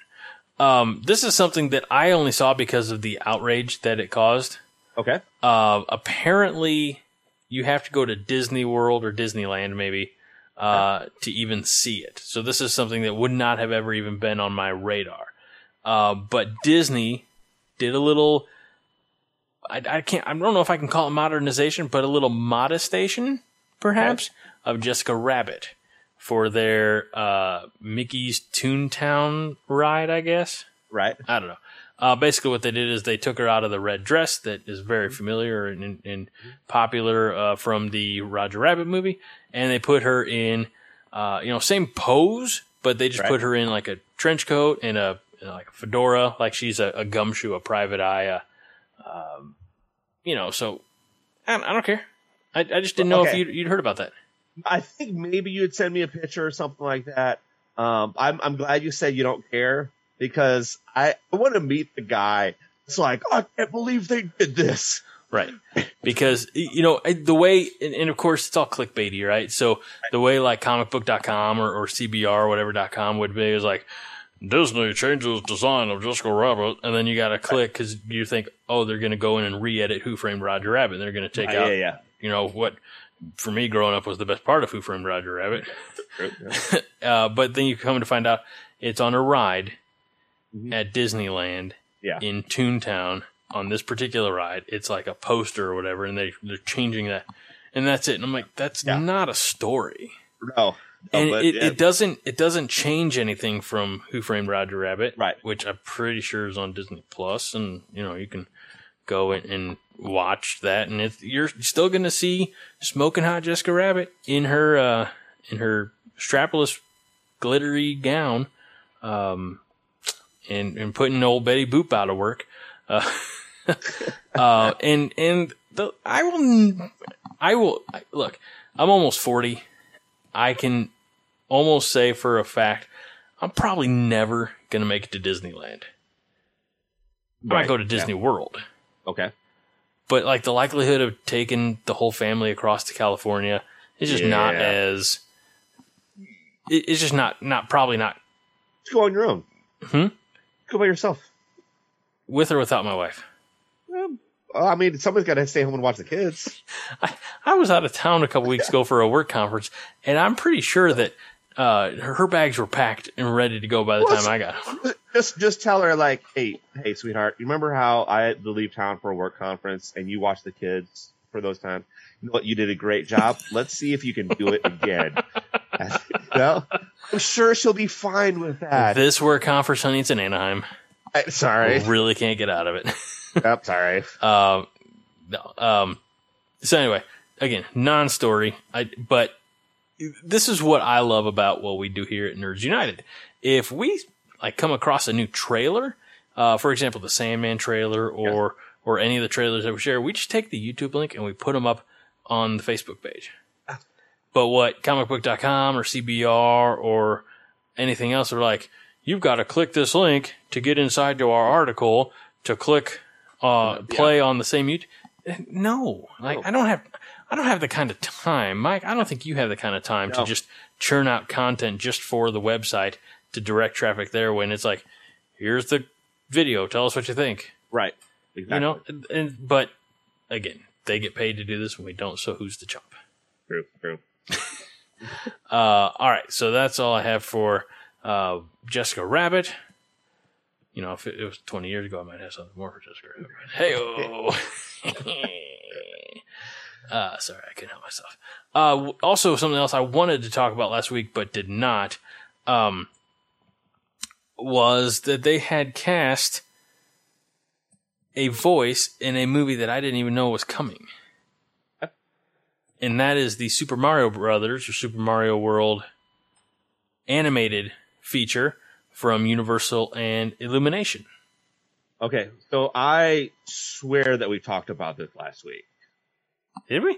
Um, this is something that I only saw because of the outrage that it caused. Okay. Uh, apparently, you have to go to Disney World or Disneyland, maybe, uh, to even see it. So this is something that would not have ever even been on my radar. Uh, but Disney did a little. I, I can't. I don't know if I can call it modernization, but a little modestation, perhaps, of Jessica Rabbit for their uh, Mickey's Toontown ride. I guess. Right. I don't know. Uh, basically, what they did is they took her out of the red dress that is very familiar and, and, and popular uh, from the Roger Rabbit movie, and they put her in, uh, you know, same pose, but they just Right. put her in like a trench coat and a like a fedora, like she's a, a gumshoe, a private eye, uh, um, you know. So I, I don't care. I, I just didn't know if you'd, you'd heard about that. I think maybe you'd send me a picture or something like that. Um, I'm I'm glad you said you don't care because I, I want to meet the guy. It's like oh, I can't believe they did this. Right. Because, you know, the way, and, and of course it's all clickbaity, right? So the way like comicbook.com or, or CBR or whatever.com would be is like, Disney changes design of Jessica Rabbit. And then you got to click because you think, oh, they're going to go in and re edit Who Framed Roger Rabbit. They're going to take Uh, out, yeah, yeah. you know, what for me growing up was the best part of Who Framed Roger Rabbit. Uh, but then you come to find out it's on a ride Mhm. at Disneyland Yeah. in Toontown on this particular ride. It's like a poster or whatever, and they they're changing that, and that's it. And I'm like, that's Yeah. not a story, no, and but, it, yeah. it doesn't it doesn't change anything from Who Framed Roger Rabbit, Right. Which I'm pretty sure is on Disney Plus, and you know you can go in and watch that, and it's, you're still going to see smoking hot Jessica Rabbit in her uh, in her strapless glittery gown, um, and and putting old Betty Boop out of work, uh, uh, and and the I will. I will I, look. I'm almost forty. I can almost say for a fact I'm probably never gonna make it to Disneyland. I might go to yeah. Disney World, Okay. but like the likelihood of taking the whole family across to California is just not as. It's just not not probably not Just go on your own. Hmm? Go by yourself. with or without my wife. I mean, somebody's got to stay home and watch the kids. I, I was out of town a couple weeks ago for a work conference, and I'm pretty sure that uh, her bags were packed and ready to go by the Well, time I got home. Just, just tell her like, hey, hey, sweetheart, you remember how I had to leave town for a work conference and you watched the kids for those times? You know what? You did a great job. Let's see if you can do it again. well, I'm sure she'll be fine with that. This work conference, honey, it's in Anaheim. I- sorry. Really can't get out of it. oh, sorry. Um, um, so anyway, again, non-story. I but this is what I love about what we do here at Nerds United. If we like come across a new trailer, uh, for example, the Sandman trailer or or any of the trailers that we share, we just take the YouTube link and we put them up on the Facebook page. But what comicbook.com or CBR or anything else are like, you've got to click this link to get inside to our article to click uh, play on the same YouTube. No, like No. I don't have, I don't have the kind of time, Mike. I don't think you have the kind of time to just churn out content just for the website to direct traffic there. When it's like, here's the video, tell us what you think. Right. Exactly. You know, and, and but again, they get paid to do this, and we don't. So who's the chump? True. True. Uh, all right, so that's all I have for uh, Jessica Rabbit. You know, if it, it was 20 years ago, I might have something more for Jessica. Hey, uh, sorry, I couldn't help myself. Uh, also, something else I wanted to talk about last week but did not um, was that they had cast a voice in a movie that I didn't even know was coming and that is the Super Mario Brothers or Super Mario World animated feature from Universal and Illumination. Okay. So I swear that we talked about this last week. Did we?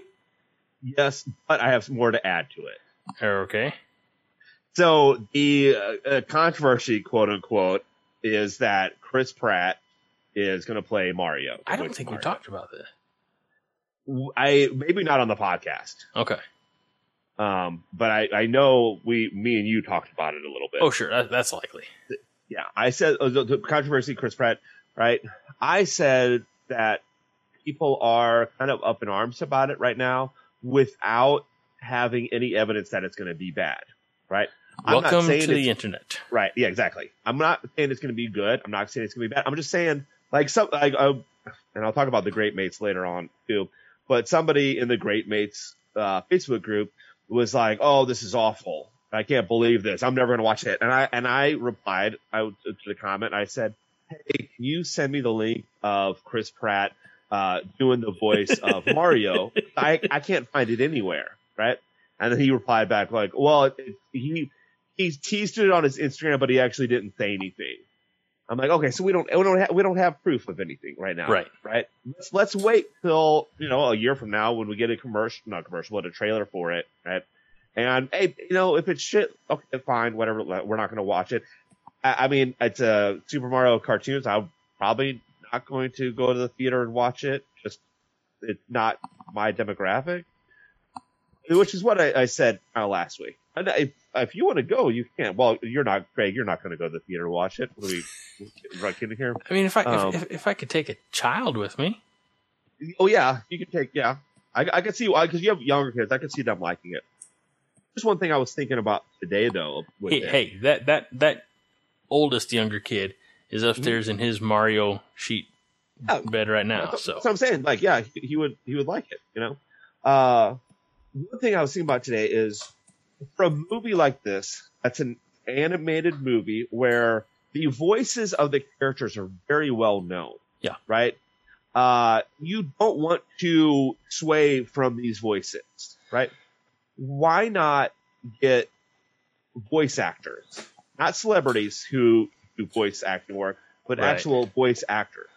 Yes, but I have more to add to it. Okay. So the uh, uh, controversy, quote unquote, is that Chris Pratt is going to play Mario. I don't think we talked about this. I maybe not on the podcast, Okay. Um, but I, I know we, me and you talked about it a little bit. Oh, sure. That, that's likely. yeah. I said uh, the, the controversy, Chris Pratt, right? I said that people are kind of up in arms about it right now without having any evidence that it's going to be bad, right? I'm not Welcome saying to the internet. Right. Yeah, exactly. I'm not saying it's going to be good. I'm not saying it's going to be bad. I'm just saying, like, some, like, uh, and I'll talk about the Great Mates later on too. But somebody in the Great Mates uh, Facebook group was like, "Oh, this is awful. I can't believe this. I'm never going to watch it." And I and I replied I, to the comment. I said, "Hey, can you send me the link of Chris Pratt uh, doing the voice of Mario? I I can't find it anywhere." Right. And then he replied back like, "Well, it, it, he." he teased it on his Instagram, but he actually didn't say anything. I'm like, okay, so we don't we don't have we don't have proof of anything right now, Right. Right. Let's let's wait till you know a year from now when we get a commercial, not commercial, but a trailer for it, right? And hey, you know, if it's shit, okay, fine, whatever. We're not going to watch it. I, I mean, it's a Super Mario cartoons. I'm probably not going to go to the theater and watch it. Just it's not my demographic, which is what I, I said uh, last week. And if, you want to go, you can. Well, you're not, Craig. You're not going to go to the theater watch it. What are we right kidding here? I mean, if I Um, if, if, if I could take a child with me, Oh yeah, you can take. Yeah, I, I could see why because you have younger kids. I could see them liking it. Just one thing I was thinking about today though. Hey, hey, that that that oldest younger kid is Mm-hmm. upstairs in his Mario sheet Oh, bed right now. That's, So that's what I'm saying. Like, yeah, he, he would he would like it. You know. Uh, one thing I was thinking about today is for a movie like this, that's an animated movie where the voices of the characters are very well known. Yeah. Right. Uh, you don't want to sway from these voices, right? Why not get voice actors, not celebrities who do voice acting work, but Right. actual voice actors?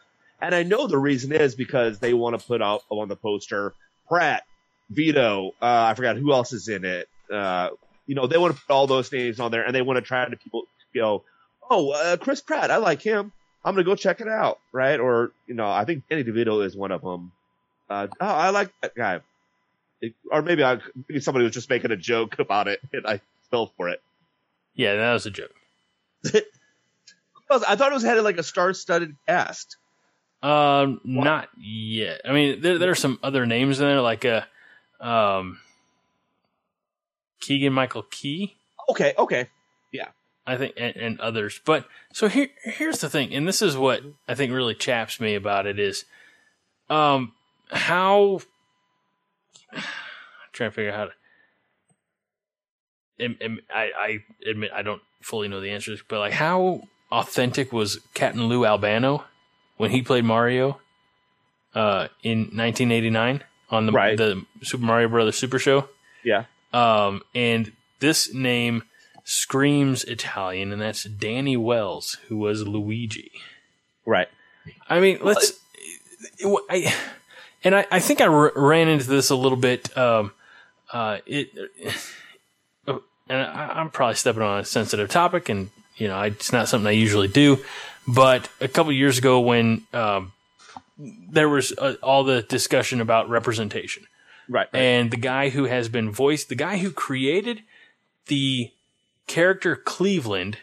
And I know the reason is because they want to put out on the poster Pratt Vito. Uh, I forgot who else is in it. Uh, you know, they want to put all those names on there, and they want to try to people go, oh, uh, Chris Pratt, I like him. I'm gonna go check it out, right? Or you know, I think Danny DeVito is one of them. Uh, oh, I like that guy. It, or maybe I, maybe somebody was just making a joke about it, and I fell for it. Yeah, that was a joke. I thought it was had like a star-studded cast. Um, not yet. I mean, there there are some other names in there, like a um, Keegan Michael Key. Okay, okay, yeah. I think, and, and, others. But so here, here's the thing, and this is what I think really chaps me about it is, um, how I'm trying to figure out how to. I, I admit I don't fully know the answers, but like how authentic was Captain Lou Albano when he played Mario uh, in 1989 on the right. the Super Mario Brothers Super Show? Yeah. Um, and this name screams Italian, and that's Danny Wells, who was Luigi. Right. I mean, let's. I, and I, I think I r- ran into this a little bit. Um, uh, it, uh, and I, am probably stepping on a sensitive topic, and you know, I, it's not something I usually do. But a couple years ago, when um, there was uh, all the discussion about representation, right, right, and the guy who has been voiced, the guy who created the character Cleveland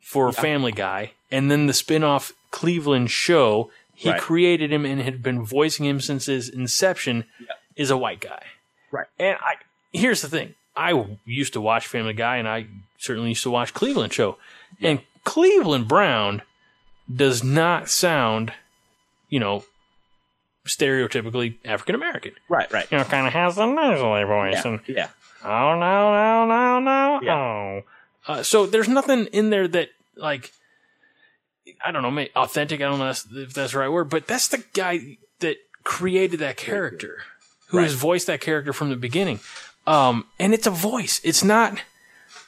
for yeah. Family Guy, and then the spin-off Cleveland show. He right. created him and had been voicing him since his inception. Yeah. Is a white guy, right? And I here's the thing: I used to watch Family Guy, and I certainly used to watch Cleveland show, yeah. and Cleveland Brown does not sound, you know, stereotypically African American. Right, right. You know, kind of has a nasally voice, yeah, and yeah. Oh no no no no yeah. oh. Uh, so there's nothing in there that like I don't know, maybe authentic. I don't know if that's the right word, but that's the guy that created that character, who right. has voiced that character from the beginning. Um, and it's a voice. It's not,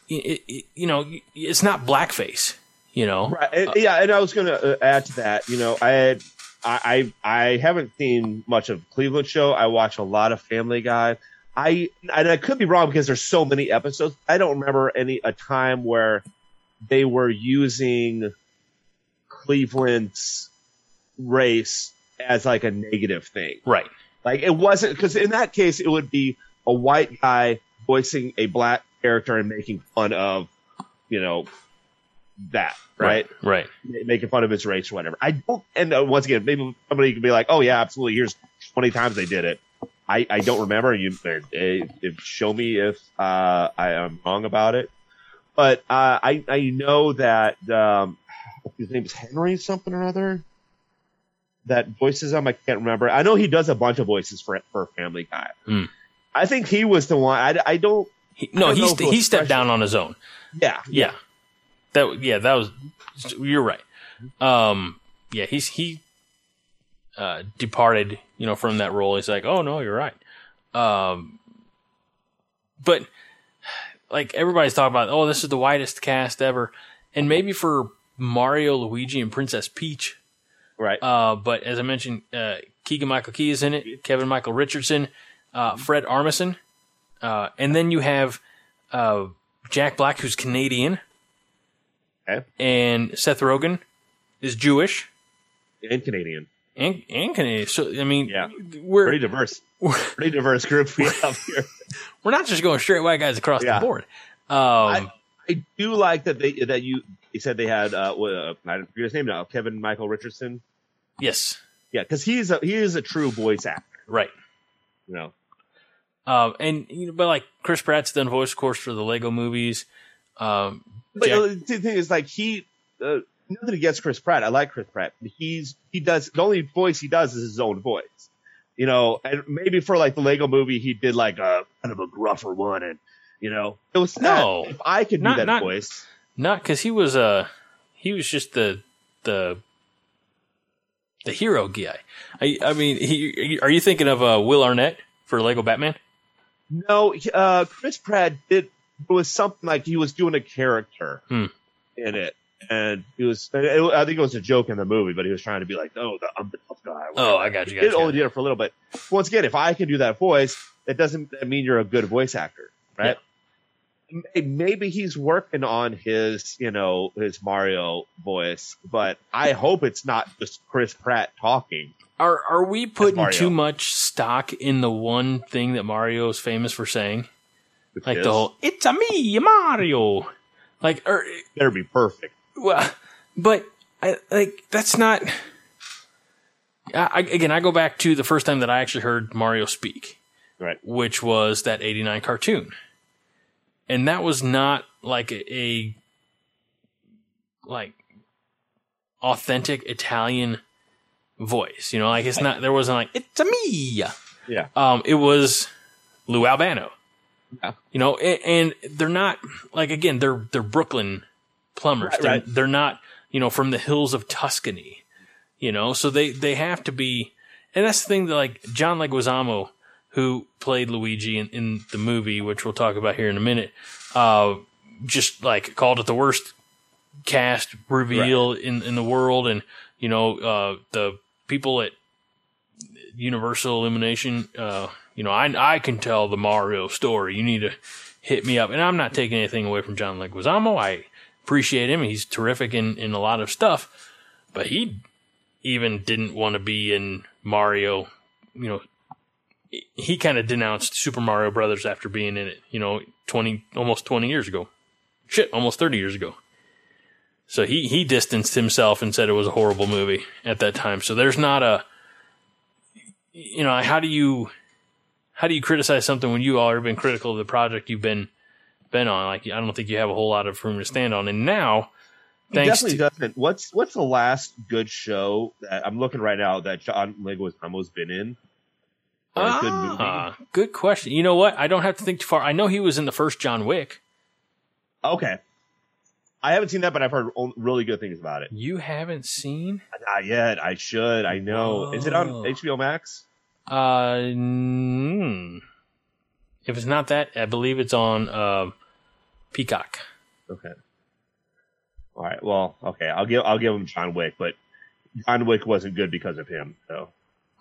it, it, you know, it's not blackface. You know, right? Uh, yeah, and I was going to uh, add to that. You know, I had, I, I I haven't seen much of Cleveland show. I watch a lot of Family Guy. I and I could be wrong because there's so many episodes. I don't remember any a time where they were using Cleveland's race as like a negative thing. Right. Like it wasn't because in that case it would be a white guy voicing a black character and making fun of, you know, that right, right, right. making fun of his race or whatever. I don't. And uh, once again, maybe somebody could be like, "Oh yeah, absolutely." Here's twenty times they did it. I, I don't remember. You if, show me if uh, I am wrong about it. But uh, I I know that um, his name is Henry something or other. That voices him. I can't remember. I know he does a bunch of voices for for Family Guy. Mm. I think he was the one. I, I don't. He, no, he st- he stepped down on his own. Yeah, yeah. That yeah, that was. You're right. Um, yeah, he's he uh, departed, you know, from that role. He's like, oh no, you're right. Um, but like everybody's talking about, oh, this is the whitest cast ever, and maybe for Mario, Luigi, and Princess Peach, right? Uh, but as I mentioned, uh, Keegan Michael Key is in it, Kevin Michael Richardson, uh, Fred Armisen, uh, and then you have uh, Jack Black, who's Canadian, okay. and Seth Rogen is Jewish and Canadian and, and Canadian. So I mean, yeah, we're pretty diverse. We're, pretty diverse group we have here. we're not just going straight white guys across yeah. the board. Um, I, I, do like that they that you you said they had uh, uh I didn't forget his name now Kevin Michael Richardson. Yes. Yeah, because he's a he is a true voice actor. Right. You know. Um, and you know, but like Chris Pratt's done voice course for the Lego movies. Um, but Jack- the thing is, like he, uh, nothing against Chris Pratt. I like Chris Pratt. He's he does the only voice he does is his own voice. You know, and maybe for like the Lego movie, he did like a kind of a gruffer one, and you know, it was no. If I could do that not, voice, not because he was uh he was just the the the hero guy. I I mean, he are you thinking of uh, Will Arnett for Lego Batman? No, uh, Chris Pratt did. It was something like he was doing a character hmm. in it and he was it, I think it was a joke in the movie, but he was trying to be like, "Oh, the, I'm the tough guy." Oh, I got you. Got he only did it for a little bit. Once again, if I can do that voice, that doesn't mean you're a good voice actor, right? May- Maybe he's working on his, you know, his Mario voice, but I hope it's not just Chris Pratt talking. Are are we putting too much stock in the one thing that Mario is famous for saying? Which Like is- the whole "It's a me, Mario." Like, or better be perfect. well, but I, like that's not. I, I- again, I go back to the first time that I actually heard Mario speak, Right. which was that '89 cartoon, and that was not like a, a like authentic Italian voice. You know, like it's not. There wasn't like "It's a me." Yeah. Um, it was Lou Albano. Yeah. You know, and, and they're not like again, they're they're Brooklyn plumbers. Right, they're, right. they're not, you know, from the hills of Tuscany. You know, so they they have to be, and that's the thing that like John Leguizamo, who played Luigi in, in the movie, which we'll talk about here in a minute, uh, just like called it the worst cast reveal in in the world, and you know, uh, the people at Universal Illumination, uh, you know, I I can tell the Mario story. You need to hit me up, and I'm not taking anything away from John Leguizamo. I appreciate him; he's terrific in in a lot of stuff, but he even didn't want to be in Mario. You know, he kind of denounced Super Mario Brothers after being in it. You know, twenty almost twenty years ago. Shit, almost thirty years ago. So he he distanced himself and said it was a horrible movie at that time. So there's not a you know, how do you how do you criticize something when you all have been critical of the project you've been been on? Like I don't think you have a whole lot of room to stand on. And now He thanks definitely to, doesn't. What's what's the last good show that I'm looking right now that John Leguizamo's been in? Or a good movie? Ah, good question. You know what? I don't have to think too far. I know he was in the first John Wick. Okay. I haven't seen that, but I've heard really good things about it. You haven't seen? Not yet. I should. I know. Is it on HBO Max? Uh, mm, if it's not that, I believe it's on uh, Peacock. Okay. All right. Well, okay. I'll give I'll give him John Wick, but John Wick wasn't good because of him. So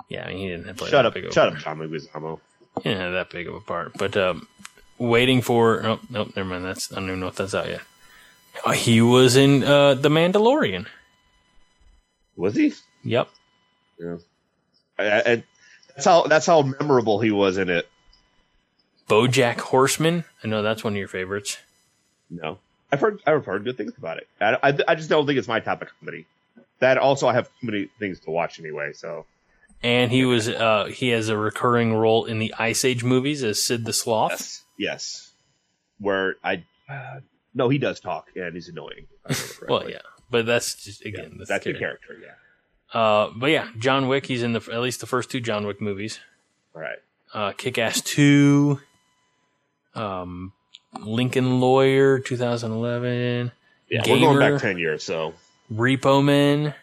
Yeah, I mean, he didn't have play shut that up, big of a shut up, John Leguizamo. He didn't have that big of a part. But um, waiting for nope, nope, never mind. That's I don't even know if that's out yet. Uh, he was in uh, the Mandalorian. Was he? Yep. Yeah. I, I, that's how that's how memorable he was in it. BoJack Horseman. I know that's one of your favorites. No, I've heard I've heard good things about it. I, I, I just don't think it's my type of comedy. That also I have too many things to watch anyway. So And he was uh, he has a recurring role in the Ice Age movies as Sid the Sloth. yes, yes. Where I uh, no, he does talk and he's annoying. if I remember Well, yeah, but that's just Yeah, again that's, the the character. Yeah. Uh, but yeah, John Wick. He's in the at least the first two John Wick movies. Right. Uh, Kick Ass Two. Um, Lincoln Lawyer, 2011. Yeah, we're going back ten years. So Repo Man.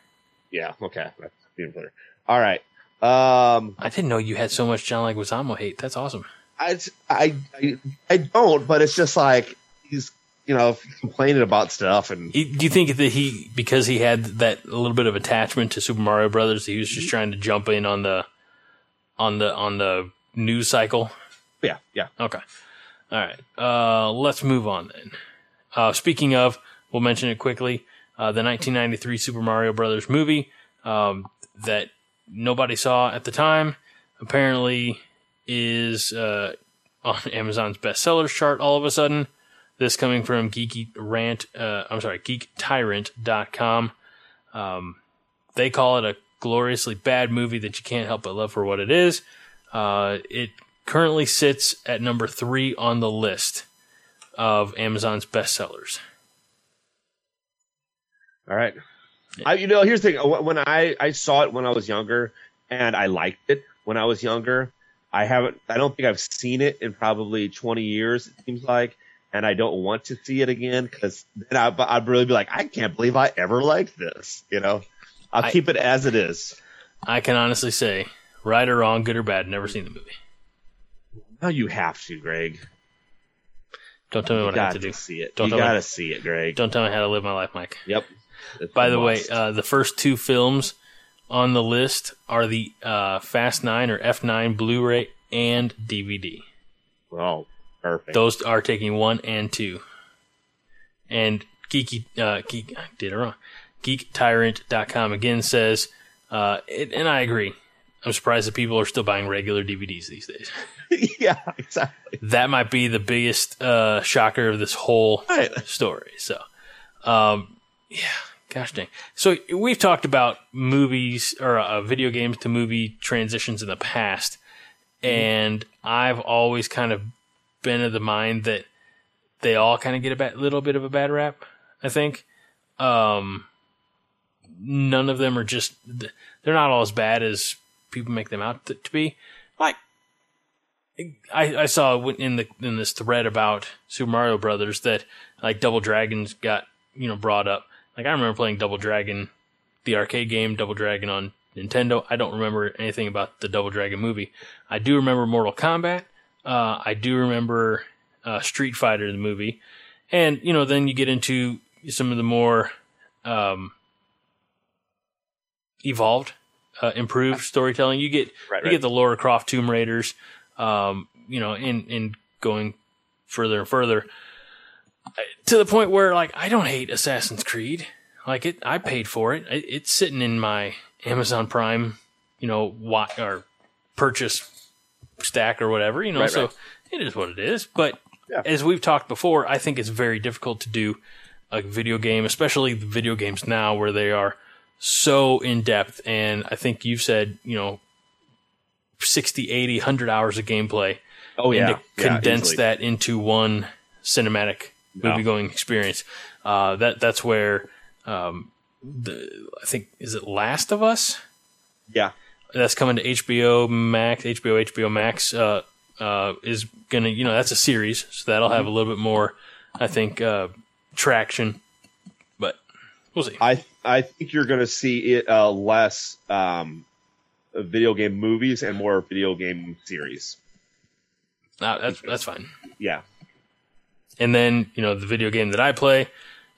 yeah, okay, that's even better. All right. Um, I didn't know you had so much John Leguizamo hate. That's awesome. I, I, I, I don't, but it's just like he's, you know, complaining about stuff and do you think that he, because he had that little bit of attachment to Super Mario Brothers, he was just trying to jump in on the, on the, on the news cycle? yeah, yeah. Okay. All right. Uh, let's move on then. Uh, speaking of, we'll mention it quickly. Uh, the 1993 Super Mario Brothers movie um, that nobody saw at the time apparently is uh, on Amazon's bestsellers chart all of a sudden. This coming from Geeky Rant, uh, I'm sorry, GeekTyrant.com. Um, they call it a gloriously bad movie that you can't help but love for what it is. Uh, it currently sits at number three on the list of Amazon's bestsellers. All right. I, you know, here's the thing. When I, I saw it when I was younger and I liked it when I was younger, I haven't, I don't think I've seen it in probably 20 years, it seems like. And I don't want to see it again because then I, I'd really be like, I can't believe I ever liked this. You know, I'll I- keep it as it is. I can honestly say, right or wrong, good or bad, never seen the movie. No, you have to, Greg. Don't tell me You what I have to do. see it. Don't you tell me- gotta see it, Greg. Don't tell me how to live my life, Mike. Yep. It's By the way, uh, the first two films on the list are the uh, Fast 9 or F9 Blu ray and DVD. Oh, perfect. Those are taking one and two. And Geeky, uh, Geek, I did it wrong. GeekTyrant.com again says, uh, it, and I agree. I'm surprised that people are still buying regular DVDs these days. yeah, exactly. That might be the biggest uh, shocker of this whole Right. story. So, um, yeah, gosh dang. So we've talked about movies or uh, video games to movie transitions in the past, and I've always kind of been of the mind that they all kind of get a bad, little bit of a bad rap. I think. Um, none of them are just they're not all as bad as people make them out to, to be. Like I, I saw in the in this thread about Super Mario Brothers that like Double Dragons got you know brought up. Like I remember playing Double Dragon, the arcade game Double Dragon on Nintendo. I don't remember anything about the Double Dragon movie. I do remember Mortal Kombat. Uh, I do remember uh, Street Fighter the movie, and you know then you get into some of the more um, evolved, uh, improved storytelling. You get Right, you right. get the Laura Croft Tomb Raiders, um, you know, in in going further and further to the point where like I don't hate Assassin's Creed. Like it, I paid for it. it it's sitting in my Amazon Prime, you know, wa or purchase stack or whatever. You know, Right, so right. it is what it is. But Yeah. as we've talked before, I think it's very difficult to do a video game, especially the video games now where they are so in depth. And I think you've said, you know, 60, 80, 100 hours of gameplay. Oh and yeah, to Yeah, condense easily. that into one cinematic Yeah. movie going experience. Uh, that that's where um, the I think is it Last of Us Yeah, that's coming to HBO Max, HBO HBO Max uh, uh, is gonna you know that's a series, so that'll have a little bit more I think uh, traction, but we'll see. I I think you're going to see it uh, less um, video game movies and more video game series. Uh, that's that's fine. Yeah, And then, you know, the video game that I play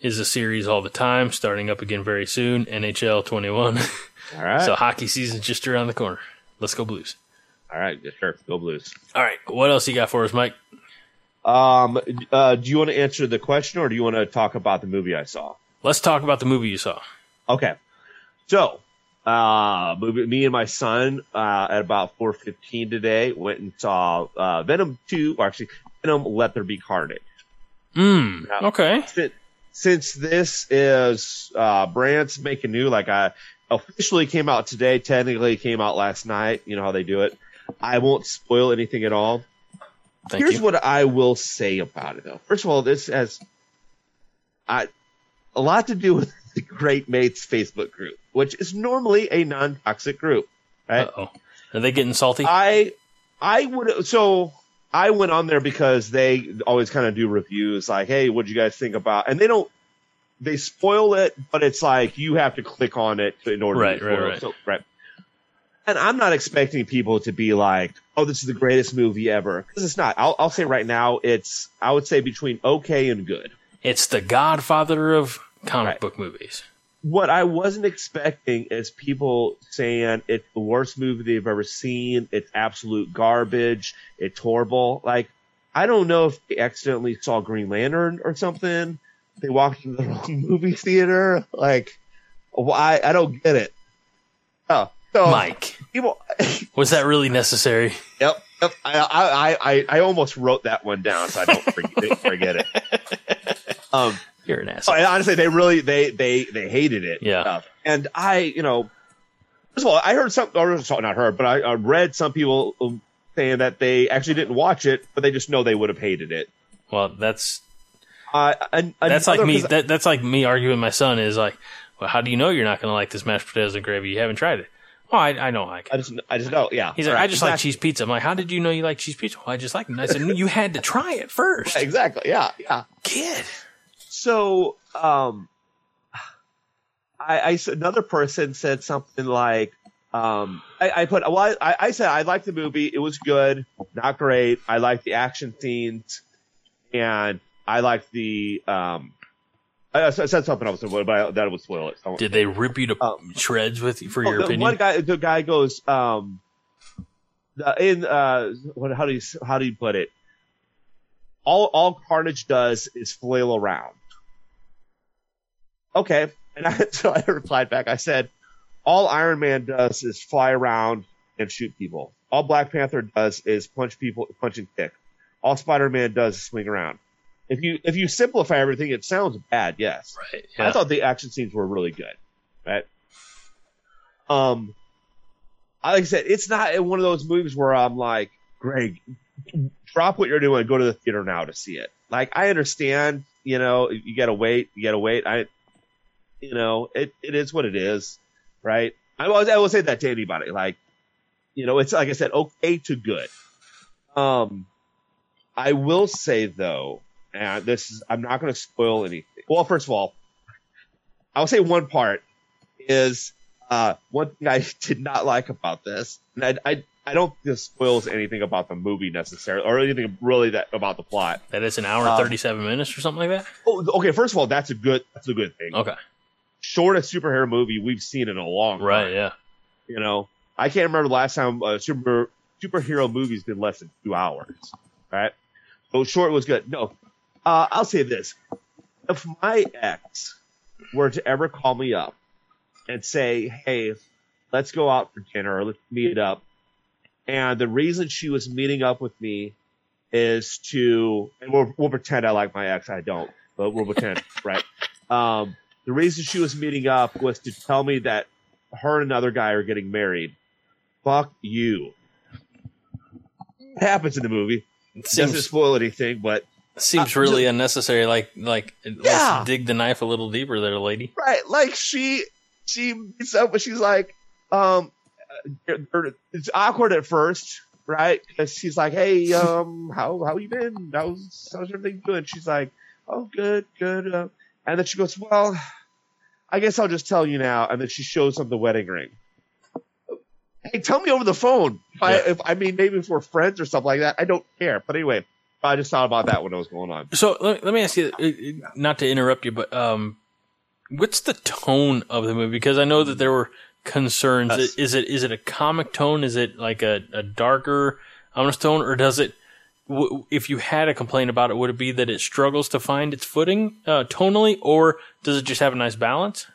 is a series all the time, starting up again very soon, NHL 21. all right, so hockey season's just around the corner. Let's go Blues. all right, sure, go Blues. All right, what else you got for us, Mike? Um, uh, do you want to answer the question or do you want to talk about the movie I saw? Let's talk about the movie you saw. Okay. So, uh, me and my son, uh, at about 4.15 today went and saw, uh, Venom 2, or actually, Venom Let There Be Carnage. Hmm. Yeah. Okay. Since this is, uh, brands making new, like I officially came out today, technically came out last night, you know how they do it. I won't spoil anything at all. Thank Here's you. what I will say about it, though. First of all, this has I, a lot to do with the Great Mates Facebook group, which is normally a non-toxic group. Right? Uh oh. Are they getting salty? I, I would so I went on there because they always kind of do reviews, like, "Hey, what would you guys think about?" And they don't. They spoil it, but it's like you have to click on it in order Right, to right, right. So, right. And I'm not expecting people to be like, "Oh, this is the greatest movie ever," because it's not. I'll, I'll say right now, it's I would say between okay and good. it's the godfather of comic Right. book movies. What I wasn't expecting is people saying it's the worst movie they've ever seen. It's absolute garbage. It's horrible. Like, I don't know if they accidentally saw Green Lantern or something. They walked into the wrong movie theater. Like, why? I don't get it. Oh, so Mike, people. was that really necessary? Yep. yep. I, I, I, I almost wrote that one down so I don't forget, forget it. Um, You're an Oh, asshole. and honestly, they really they they they hated it. Yeah. Uh, and I, you know, first of all, I heard some, or not heard, but I, I read some people um, saying that they actually didn't watch it, but they just know they would have hated it. Well, that's Uh, and, that's like me. That, that's like me arguing my son. Is like, well, how do you know you're not going to like this mashed potatoes and gravy? You haven't tried it. Oh, I, I know I I just I just know, yeah. He's like, Right, I just like cheese pizza. I'm like, how did you know you like cheese pizza? Well, I just like it. And I said, you had to try it first, Exactly. Yeah. Yeah. kid. So, um, I, I another person said something like, um, I, I put, well, I, I said I liked the movie. It was good, not great. I liked the action scenes, and I liked the, um, I, I said something else, but I, that would spoil it. So- Did they rip you to Um, shreds with for Oh, your the opinion? One guy, the guy goes, um, in uh, what? How do you how do you put it? All all Carnage does is flail around. Okay, and I, so I replied back. I said, all Iron Man does is fly around and shoot people. All Black Panther does is punch people, punch and kick. All Spider Man does is swing around. If you if you simplify everything, it sounds bad. Yes, Right. I thought the action scenes were really good. Right. Um, like I said, it's not one of those movies where I'm like, Greg, drop what you're doing, go to the theater now to see it. Like I understand, you know, you gotta wait, you gotta wait. I, you know, it, it is what it is, right? I will, I will say that to anybody. Like, you know, it's like I said, okay to good. Um, I will say though, and this is, I'm not going to spoil anything. Well, first of all, I'll say one part is, uh, one thing I did not like about this, and I, I, I don't think this spoils anything about the movie necessarily, or anything really that about the plot. that is an hour Um, thirty seven minutes or something like that. Oh, okay. First of all, that's a good, that's a good thing. Okay. Shortest superhero movie we've seen in a long time. Right. Yeah. You know, I can't remember the last time a super superhero movie's been less than two hours. Right? So short was good. No, uh, I'll say this: if my ex were to ever call me up and say, "Hey, let's go out for dinner, or let's meet up," and the reason she was meeting up with me is to, and we'll, we'll pretend I like my ex. I don't, but we'll pretend, right? Um, the reason she was meeting up was to tell me that her and another guy are getting married. Fuck you. It happens in the movie. It Doesn't spoil anything, but seems uh, really unnecessary. Like like Yeah. let's dig the knife a little deeper there, lady. right, like she she meets up, but she's like, um, uh, it's awkward at first, right? Because she's like, hey, um, how how you been? How's how's everything doing? She's like, oh, good, good. Uh, and then she goes, well, I guess I'll just tell you now. And then she shows him the wedding ring. Hey, tell me over the phone. If I, Yeah. if I mean, maybe if we're friends or something like that, I don't care. But anyway, I just thought about that when it was going on. So let, let me ask you, uh, not to interrupt you, but um, what's the tone of the movie? Because I know that there were concerns. Yes. Is it is it a comic tone? Is it like a, a darker, ominous tone, or does it? W- if you had a complaint about it, would it be that it struggles to find its footing uh, tonally, or does it just have a nice balance?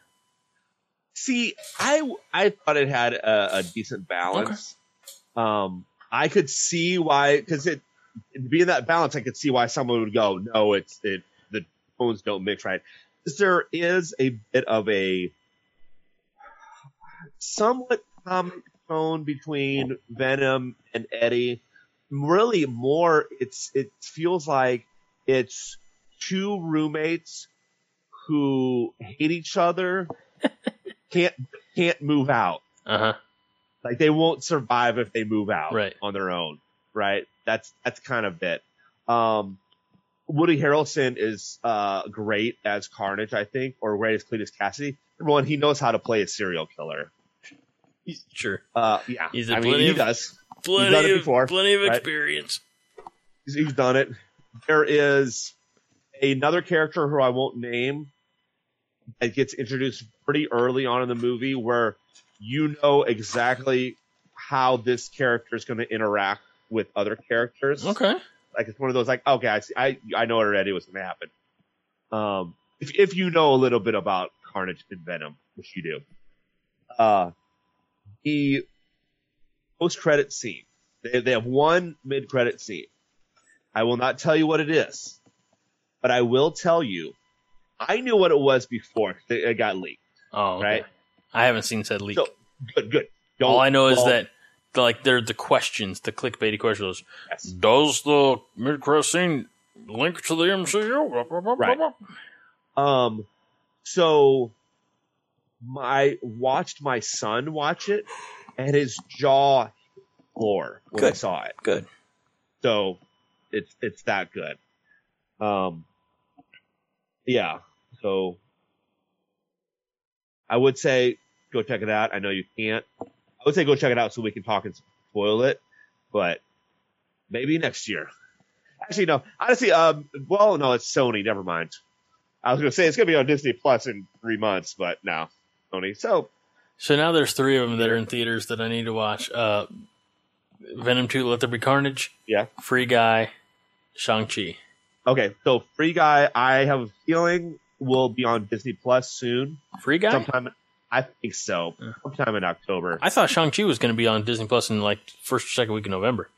See, I I thought it had a, a decent balance. Um, I could see why because it being that balance, I could see why someone would go, no, it's it the tones don't mix right. There is a bit of a somewhat comic tone between Venom and Eddie. Really, more it's it feels like it's two roommates who hate each other can't can't move out. Uh huh. Like they won't survive if they move out Right. on their own. Right. That's that's kind of it. Um, Woody Harrelson is uh, great as Carnage, I think, or great as Cletus Kasady. Number one, he knows how to play a serial killer. Sure. Uh, yeah, He's I mean, plenty he of- does. Plenty done it of before, plenty of right? experience. He's, he's done it. There is another character who I won't name that gets introduced pretty early on in the movie where you know exactly how this character is going to interact with other characters. Okay. Like it's one of those like, okay, I see, I I know already what's going to happen. Um, if if you know a little bit about Carnage and Venom, which you do, uh, the post credit scene. They they have one mid credit scene. I will not tell you what it is, but I will tell you. I knew what it was before it got leaked. Oh, okay. Right. I haven't seen said leak. So good, good. Don't, All I know is that like they're the questions, the clickbaity questions. yes. Does the mid credit scene link to the MCU? Right. Um, so my watched my son watch it, and his jaw floor when I saw it. Good. So it's it's that good. Um, yeah. So I would say go check it out. I know you can't. I would say go check it out so we can talk and spoil it, but maybe next year. Actually, no. Honestly, um, well, no, it's Sony. Never mind. I was gonna say it's gonna be on Disney Plus in three months, but no, Sony. So So now there's three of them that are in theaters that I need to watch. Uh, Venom 2, Let There Be Carnage, Yeah. Free Guy, Shang-Chi. Okay, so Free Guy, I have a feeling will be on Disney Plus soon. Free Guy? Sometime, I think so. Yeah. Sometime in October. I thought Shang-Chi was going to be on Disney Plus in like first or second week of November.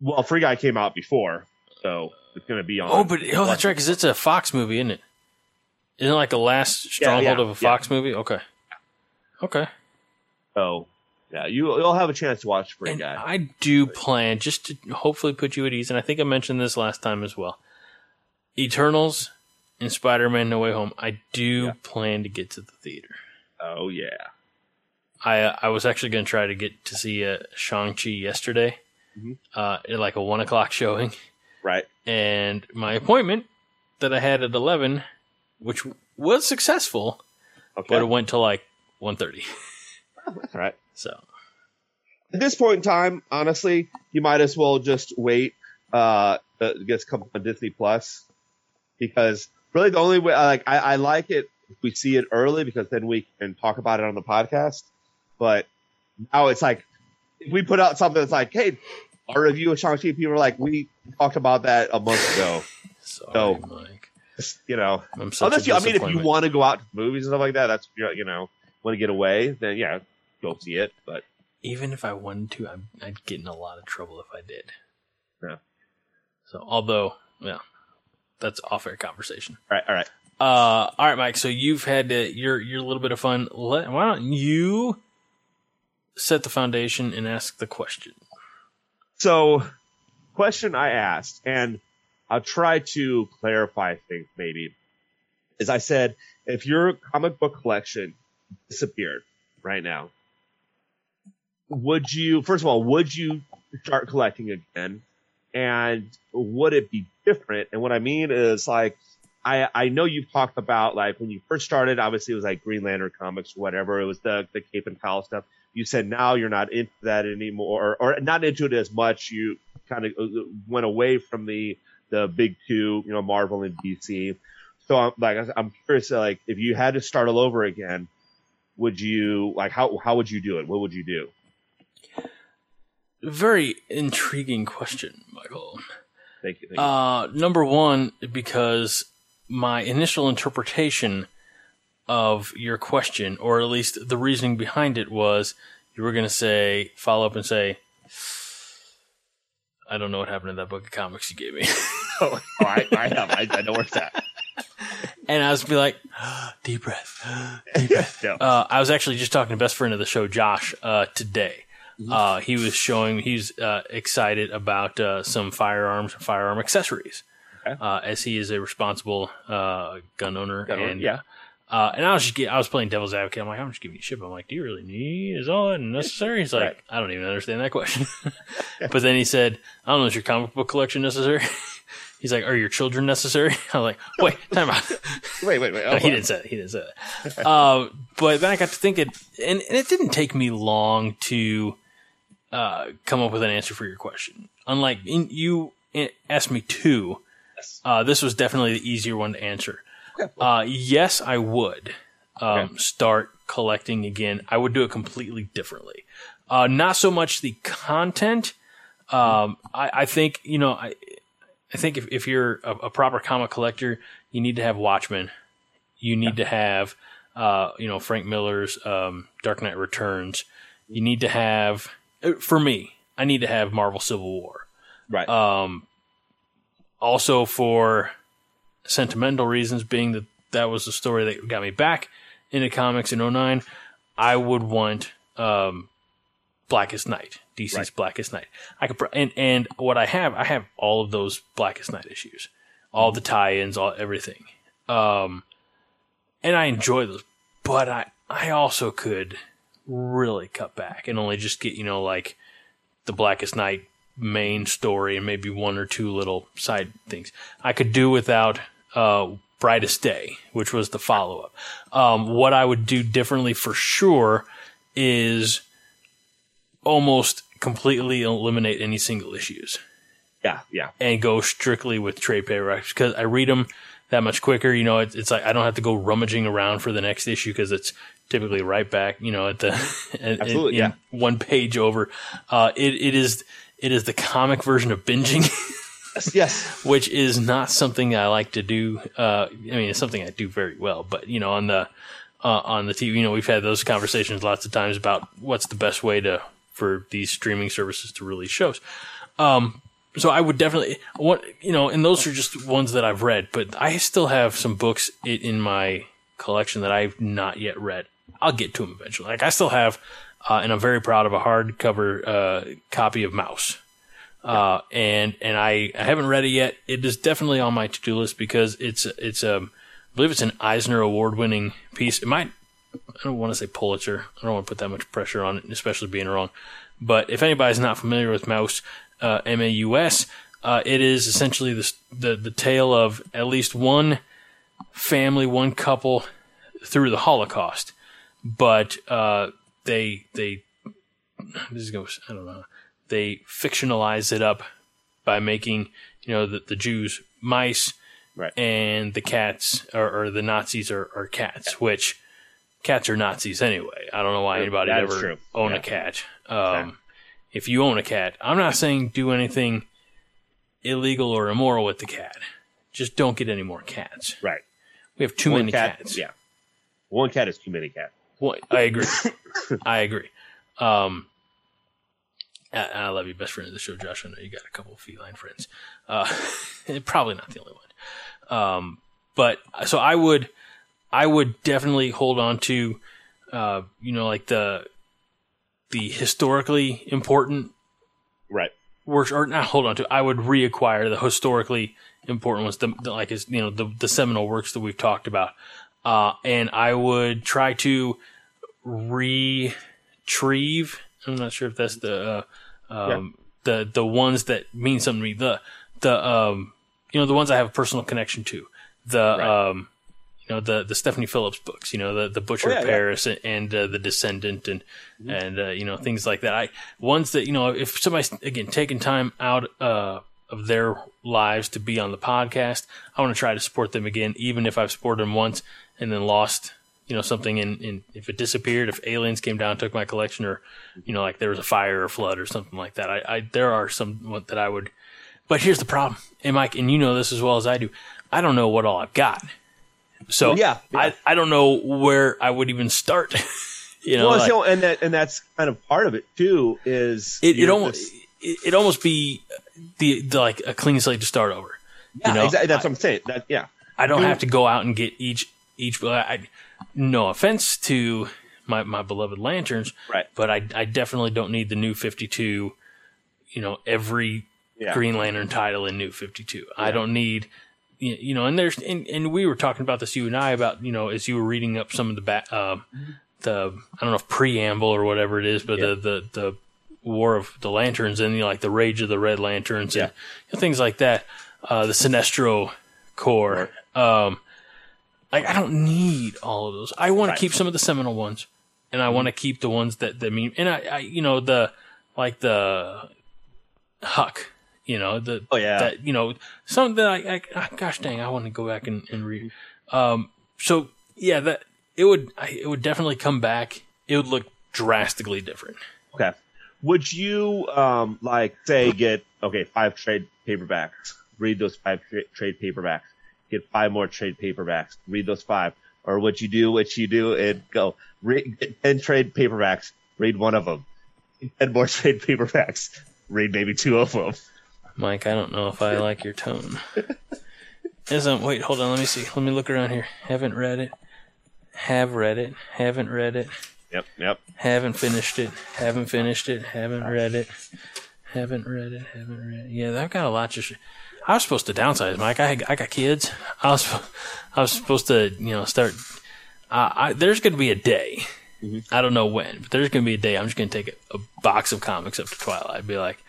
Well, Free Guy came out before, so it's going to be on. Oh, but oh, that's right, because it's a Fox movie, isn't it? Isn't it like a last stronghold yeah, of a Fox movie? Okay. Okay. So, yeah, you you'll have a chance to watch Free And Guy. I do plan just to hopefully put you at ease, and I think I mentioned this last time as well. Eternals and Spider-Man: No Way Home. I do Yeah. plan to get to the theater. oh yeah. I uh, I was actually going to try to get to see uh, Shang Chi yesterday, Mhm. uh, at like a one o'clock showing, Right. and my appointment that I had at eleven, which was successful, Okay. but it went to like 1.30. That's all right. So At this point in time, honestly, you might as well just wait. Uh, uh, gets come on Disney Plus because really the only way, like, I, I like it if we see it early because then we can talk about it on the podcast. But now it's like if we put out something that's like, hey, our review of Shang Chi, people are like, we talked about that a month ago. sorry, So- Mike. You know, unless you, I mean, if you want to go out to movies and stuff like that, that's you know, want to get away, then yeah, go see it. But even if I wanted to, I'd, I'd get in a lot of trouble if I did. Yeah. So, although, yeah, that's off air conversation. all right, all right. Uh, all right, Mike. So you've had uh, your your little bit of fun. Let, why don't you set the foundation and ask the question? So, question I asked, and I'll try to clarify things maybe, as I said, if your comic book collection disappeared right now, would you, first of all, would you start collecting again? And would it be different? And what I mean is like, I, I know you've talked about like when you first started, obviously it was like Green Lantern comics or whatever. It was the, the Cape and Cowl stuff. You said now you're not into that anymore or, or not into it as much. You kind of uh, went away from the, the big two, you know, Marvel and DC. So I'm like, I'm curious, like if you had to start all over again, would you like, how, how would you do it? What would you do? Very intriguing question, Michael. Thank you. Thank you. Uh, number one, because my initial interpretation of your question, or at least the reasoning behind it, was you were going to say, follow up and say, I don't know what happened to that book of comics you gave me. oh, I, I have, I, I know where it's at. And I was be like, deep breath. Yeah. Uh, I was actually just talking to best friend of the show, Josh, uh, today. Uh, he was showing he's uh, excited about uh, some firearms, firearm accessories, Okay. uh, as he is a responsible uh, gun owner. Gun and yeah. uh, and I was just I was playing devil's advocate. I'm like, I'm just giving you shit. I'm like, do you really need? Is all that necessary? He's like, Right. I don't even understand that question. but then he said, I don't know, is your comic book collection necessary? He's like, are your children necessary? I'm like, wait, time out. Wait, wait, wait. No, he didn't say that. He didn't say that. uh, but then I got to thinking, and, and it didn't take me long to uh, come up with an answer for your question. Unlike in, you asked me two, Yes. uh, this was definitely the easier one to answer. Uh, yes, I would um, Okay. start collecting again. I would do it completely differently. Uh, not so much the content. Um, I, I think you know. I, I think if, if you're a, a proper comic collector, you need to have Watchmen. You need to have, uh, you know, Frank Miller's um, Dark Knight Returns. You need to have, uh, for me, I need to have Marvel Civil War. Right. Um, also for sentimental reasons, being that that was the story that got me back into comics in 09, I would want um, Blackest Night, DC's Right. Blackest Night. I could, pr- and and what I have, I have all of those Blackest Night issues, all the tie-ins, all everything, um, and I enjoy those. But I I also could really cut back and only just get you know like the Blackest Night main story and maybe one or two little side things. I could do without uh, Brightest Day, which was the follow up. Um, what I would do differently for sure is almost completely eliminate any single issues yeah, yeah. and go strictly with trade paperbacks because I read them that much quicker. You know, it's, it's like I don't have to go rummaging around for the next issue because it's typically right back, you know, at the Absolutely, in, yeah. one page over. Uh, it it is it is the comic version of binging, Yes, yes. which is not something I like to do. Uh, I mean, it's something I do very well, but you know, on the uh, on the TV, you know, we've had those conversations lots of times about what's the best way to for these streaming services to release shows. Um, so I would definitely what you know, and those are just ones that I've read, but I still have some books in my collection that I've not yet read. I'll get to them eventually. Like I still have, uh, and I'm very proud of a hardcover uh, copy of Maus. Uh, and and I, I haven't read it yet. It is definitely on my to do list because it's it's um I believe it's an Eisner Award winning piece. It might I don't want to say Pulitzer. I don't want to put that much pressure on it, especially being wrong. But if anybody's not familiar with Maus, uh, M A U S, uh, it is essentially the, the the tale of at least one family, one couple through the Holocaust. But uh, they they this goes I don't know they fictionalize it up by making you know the, the Jews mice Right. and the cats or, or the Nazis are, are cats, which cats are Nazis anyway. I don't know why anybody That ever own Yeah. a cat. Um, If you own a cat, I'm not saying do anything illegal or immoral with the cat. Just don't get any more cats. Right. We have too One many cat, cats. Yeah. One cat is too many cats. Well, I agree. I agree. Um, I, I love you, best friend of the show, Josh. I know you got a couple of feline friends. Uh, probably not the only one. Um, but so I would, I would definitely hold on to, uh, you know, like the, the historically important Right. works, or not hold on to. I would reacquire the historically important ones, the, the like is you know the the seminal works that we've talked about, uh, and I would try to retrieve. I'm not sure if that's the uh, um, the the ones that mean something to me. The the um, you know the ones I have a personal connection to. The Right. um, you know the the Stephanie Phillips books. You know the the Butcher Oh, yeah, of yeah. Paris and, and uh, the Descendent and Mm-hmm. and uh, you know things like that. I ones that you know if somebody's again taking time out uh, of their lives to be on the podcast, I want to try to support them again, even if I've supported them once and then lost. You know something in, in if it disappeared, if aliens came down and took my collection, or you know like there was a fire or flood or something like that. I, I there are some that I would, but here's the problem, and Mike, and you know this as well as I do. I don't know what all I've got. So Yeah, yeah. I, I don't know where I would even start. you know, well, like- and that and that's kind of part of it too. Is it, it almost it, it almost be the, the like a clean slate to start over. yeah, you know, exactly. That's what I'm saying. That yeah, I don't Do- have to go out and get each each. I, I, no offense to my my beloved lanterns, Right. But I I definitely don't need the new Fifty Two. You know, every Yeah. Green Lantern title in New Fifty Two. I don't need. You know, and there's and, and we were talking about this you and I about you know as you were reading up some of the ba- uh, the I don't know if preamble or whatever it is, but Yeah. the the the War of the Lanterns and you know, like the Rage of the Red Lanterns and you know, things like that. Uh, the Sinestro Corps. Um, like I don't need all of those. I want Right. to keep some of the seminal ones, and I want to keep the ones that that mean. And I, I, you know, the like the Huck. You know the Oh, yeah. that you know some that I, I ah, gosh dang I want to go back and, and read. Um, so yeah, that it would I, it would definitely come back. It would look drastically different. Okay. Would you um like say get okay five trade paperbacks, read those five tra- trade paperbacks, get five more trade paperbacks, read those five, or would you do what you do and go read get ten trade paperbacks, read one of them, ten more trade paperbacks, read maybe two of them. Mike, I don't know if I like your tone. Isn't wait, hold on, let me see. Let me look around here. Haven't read it. Have read it. Haven't read it. Yep, yep. Haven't finished it. Haven't finished it. Haven't read it. Haven't read it. Haven't read it. Yeah, I've got a lot to. Sh- I was supposed to downsize, Mike. I I got kids. I was I was supposed to you know start. Uh, I, there's going to be a day. I don't know when, but there's going to be a day. I'm just going to take a, a box of comics up to Twilight. I'd be like,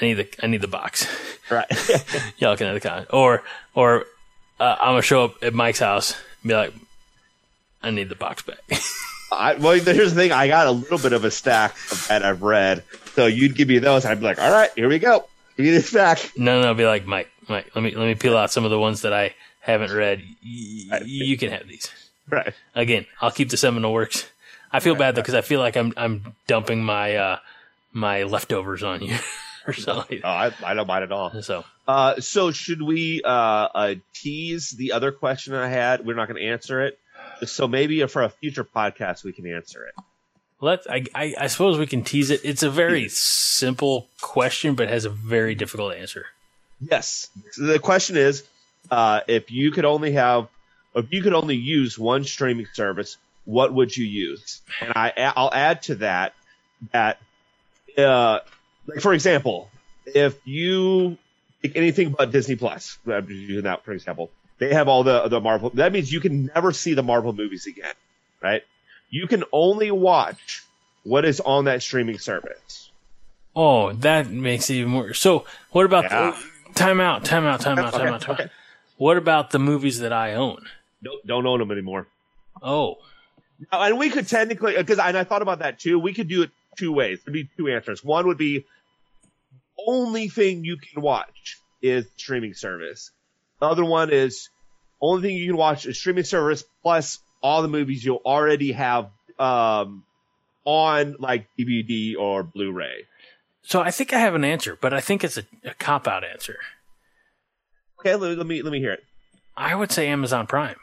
I need the I need the box. Right. Y'all can have the comment. Or or uh, I'm gonna show up at Mike's house and be like, I need the box back. I, well, here's the thing. I got a little bit of a stack of that I've read. So you'd give me those. I'd be like, all right, here we go. Give me this back. no, no, I'll be like, Mike, Mike, let me let me peel out some of the ones that I haven't read. Y- Right. you can have these. Right. Again, I'll keep the seminal Works. I feel bad though because I feel like I'm I'm dumping my uh my leftovers on you or something. Oh, I, I don't mind at all. So Uh, so should we uh, uh, tease the other question I had? We're not going to answer it. So maybe for a future podcast we can answer it. let's. I, I I suppose we can tease it. It's a very simple question, but has a very difficult answer. Yes. The question is, uh, if you could only have, if you could only use one streaming service, what would you use? And I, I'll add to that that, uh, like for example, if you pick anything but Disney Plus, I'm just using that for example, they have all the the Marvel. That means you can never see the Marvel movies again, right? You can only watch what is on that streaming service. Oh, that makes it even more. So, what about Yeah. time out? Time out. Time out. Time Okay, out. Time okay. out. What about the movies that I own? Don't don't own them anymore. Oh, Uh, and we could technically, because and I thought about that too. We could do it two ways. There'd be two answers. One would be only thing you can watch is streaming service. The other one is only thing you can watch is streaming service plus all the movies you'll already have um, on like DVD or Blu-ray. so I think I have an answer, but I think it's a, a cop out answer. Okay, let, let me let me hear it. I would say Amazon Prime.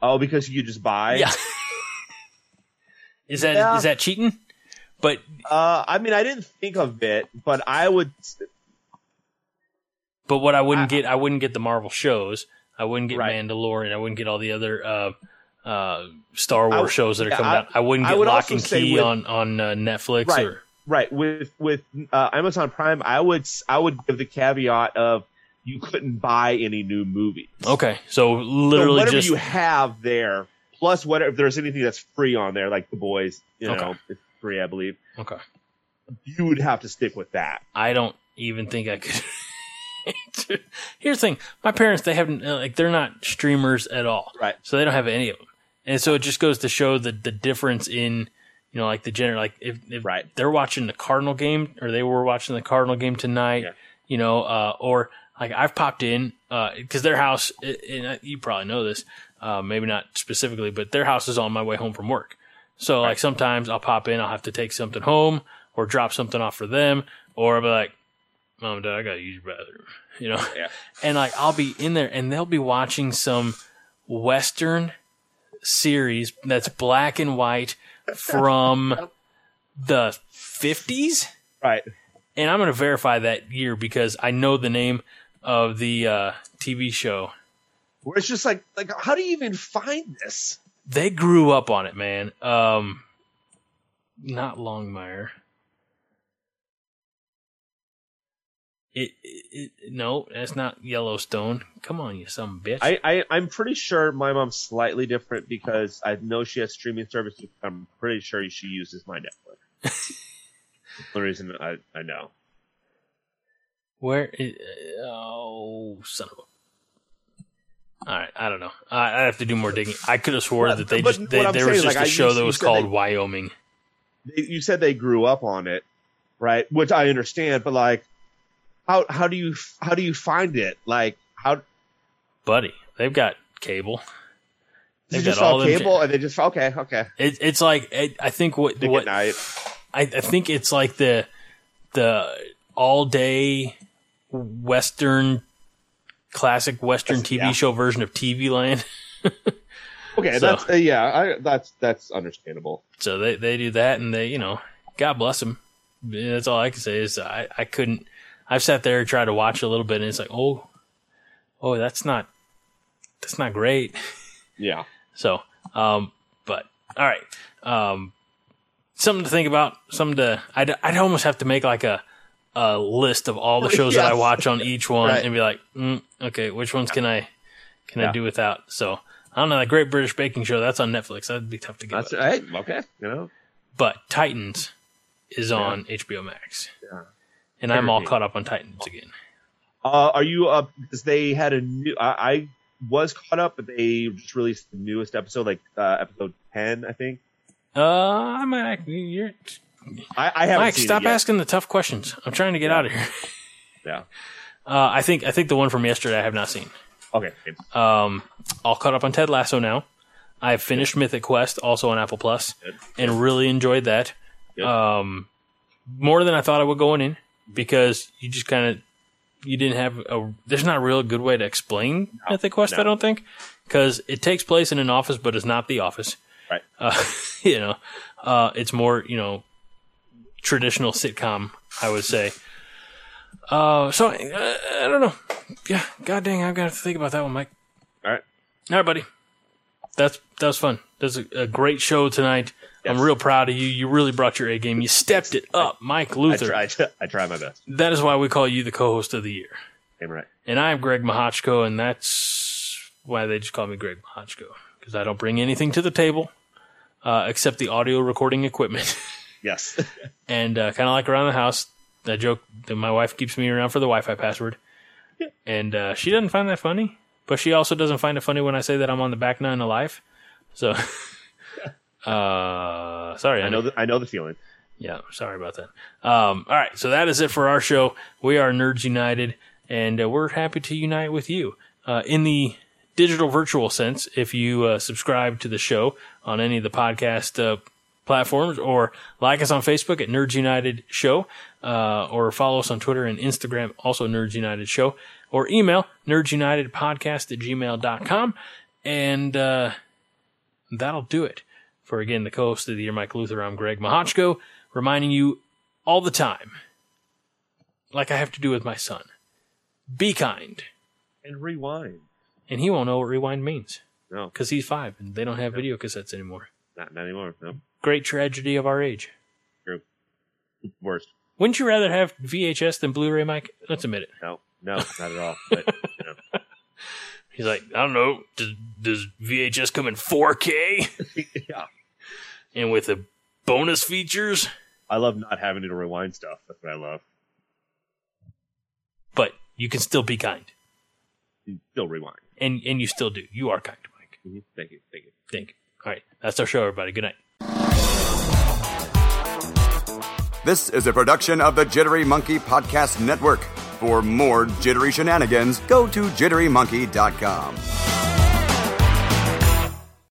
Oh, because you just buy. Yeah. is that is Yeah. that cheating? But Uh, I mean, I didn't think of it, but I would. but what I wouldn't I- get, I wouldn't get the Marvel shows. I wouldn't get Right. Mandalorian. I wouldn't get all the other uh, uh, Star I- Wars shows that are yeah, coming I- out. I wouldn't I get would Locke and Key with- on on uh, Netflix Right. or Right with with uh, Amazon Prime, I would I would give the caveat of you couldn't buy any new movies. okay. So So literally whatever just you have there, plus whatever if there's anything that's free on there, like the boys, you Okay. know, free, I believe. okay. You would have to stick with that. I don't even think I could. Here's the thing: my parents they haven't uh, like they're not streamers at all, Right. so they don't have any of them, and so it just goes to show the the difference in you know like the general like if, if Right. they're watching the Cardinal game or they were watching the Cardinal game tonight, Yeah. you know, uh, or like I've popped in because their house, and uh, you probably know this, uh, maybe not specifically, but their house is on my way home from work. So like sometimes I'll pop in, I'll have to take something home or drop something off for them, or I'll be like, "Mom, and Dad, I gotta use your bathroom," you know. Yeah. And like I'll be in there, and they'll be watching some Western series that's black and white from the fifties Right. and I'm going to verify that year because I know the name of the uh, TV show. Where it's just like like how do you even find this? They grew up on it, man. Um, not Longmire. It, it, it no, that's not Yellowstone. Come on, you some bitch. I, I I'm pretty sure my mom's slightly different because I know she has streaming services. I'm pretty sure she uses my Netflix. The reason I, I know. Where? Is, oh, son of a. All right, I don't know. I, I have to do more digging. I could have swore that they but just they, there was just like, a show that was called they- Wyoming. They- You said they grew up on it, right? Which I understand, but like, how how do you how do you find it? Like, how buddy. They've got cable. They've just got all cable and they just okay okay. It, it's like it, I think what Dick what. I, I think it's like the the all day Western classic Western TV yeah. show version of TV Land. Okay, So- that's uh, yeah, I, that's that's understandable. So they they do that, and they you know God bless them. That's all I can say is I I couldn't. I've sat there and tried to watch a little bit, and it's like oh oh that's not that's not great. Yeah, So, um, but all right, um, something to think about. Something to I'd I'd almost have to make like a a list of all the shows that I watch on each one Right. and be like, mm, okay, which ones can I can I do without? So I don't know. That Great British Baking Show that's on Netflix. That'd be tough to get. that's up. hey, okay. You know, But Titans is on HBO Max, Yeah. and I'm all caught up on Titans again. uh, are you up? Because they had a new. I, I was caught up, but they just released the newest episode, like uh, episode ten, I think. Uh, I might. You're, I, I haven't Mike, stop asking the tough questions. I'm trying to get out of here. Yeah. Uh, I think I think the one from yesterday I have not seen. Okay. Um, all caught up on Ted Lasso now. I've finished Mythic Quest, also on Apple Plus, Good. and really enjoyed that. Good. Um, more than I thought I would going in because you just kind of you didn't have a. There's not a real good way to explain Mythic Quest. I don't think because it takes place in an office, but it's not the office. Right. Uh, you know, uh, it's more you know traditional sitcom, I would say. Uh, so uh, I don't know. Yeah, god dang, I've got to think about that one, Mike. All right. All right, buddy. That's that was fun. That's a, a great show tonight. I'm real proud of you. You really brought your A game. You stepped it up, Mike I Luther. try, I try my best. That is why we call you the co-host of the year. Same right. And I'm Greg Mahochko, and that's why they just call me Greg Mahochko because I don't bring anything to the table uh, except the audio recording equipment. Yes. and uh, kind of like around the house, I joke that my wife keeps me around for the Wi-Fi password, and uh, she doesn't find that funny. But she also doesn't find it funny when I say that I'm on the back nine alive. So, uh, sorry, I know. The, I know the feeling. yeah, sorry about that. Um, all right, so that is it for our show. We are Nerds United, and uh, we're happy to unite with you uh, in the digital virtual sense. If you uh, subscribe to the show on any of the podcast uh, platforms, or like us on Facebook at Nerds United Show, uh, or follow us on Twitter and Instagram, also Nerds United Show, or email nerdsunitedpodcast at gmail.com, and uh, that'll do it. For again, the co-host of the year, Mike Luther, I'm Greg Mahochko, reminding you all the time, like I have to do with my son, be kind. And rewind. And he won't know what rewind means No, because he's five and they don't have video cassettes anymore. Not, not anymore. No. Great tragedy of our age. True. Worst. Wouldn't you rather have VHS than Blu-ray, Mike? Let's admit it. No, no, not at all. But you know, He's like, I don't know. Does, does VHS come in 4K yeah. and with the bonus features? I love not having to rewind stuff. That's what I love. But you can still be kind, You Still rewind. and and you still do. You are kind, Mike. Mhm. Thank you. Thank you. Thank you. All right, that's our show, everybody. Good night. This is a production of the Jittery Monkey Podcast Network. For more jittery shenanigans, go to jitterymonkey.com.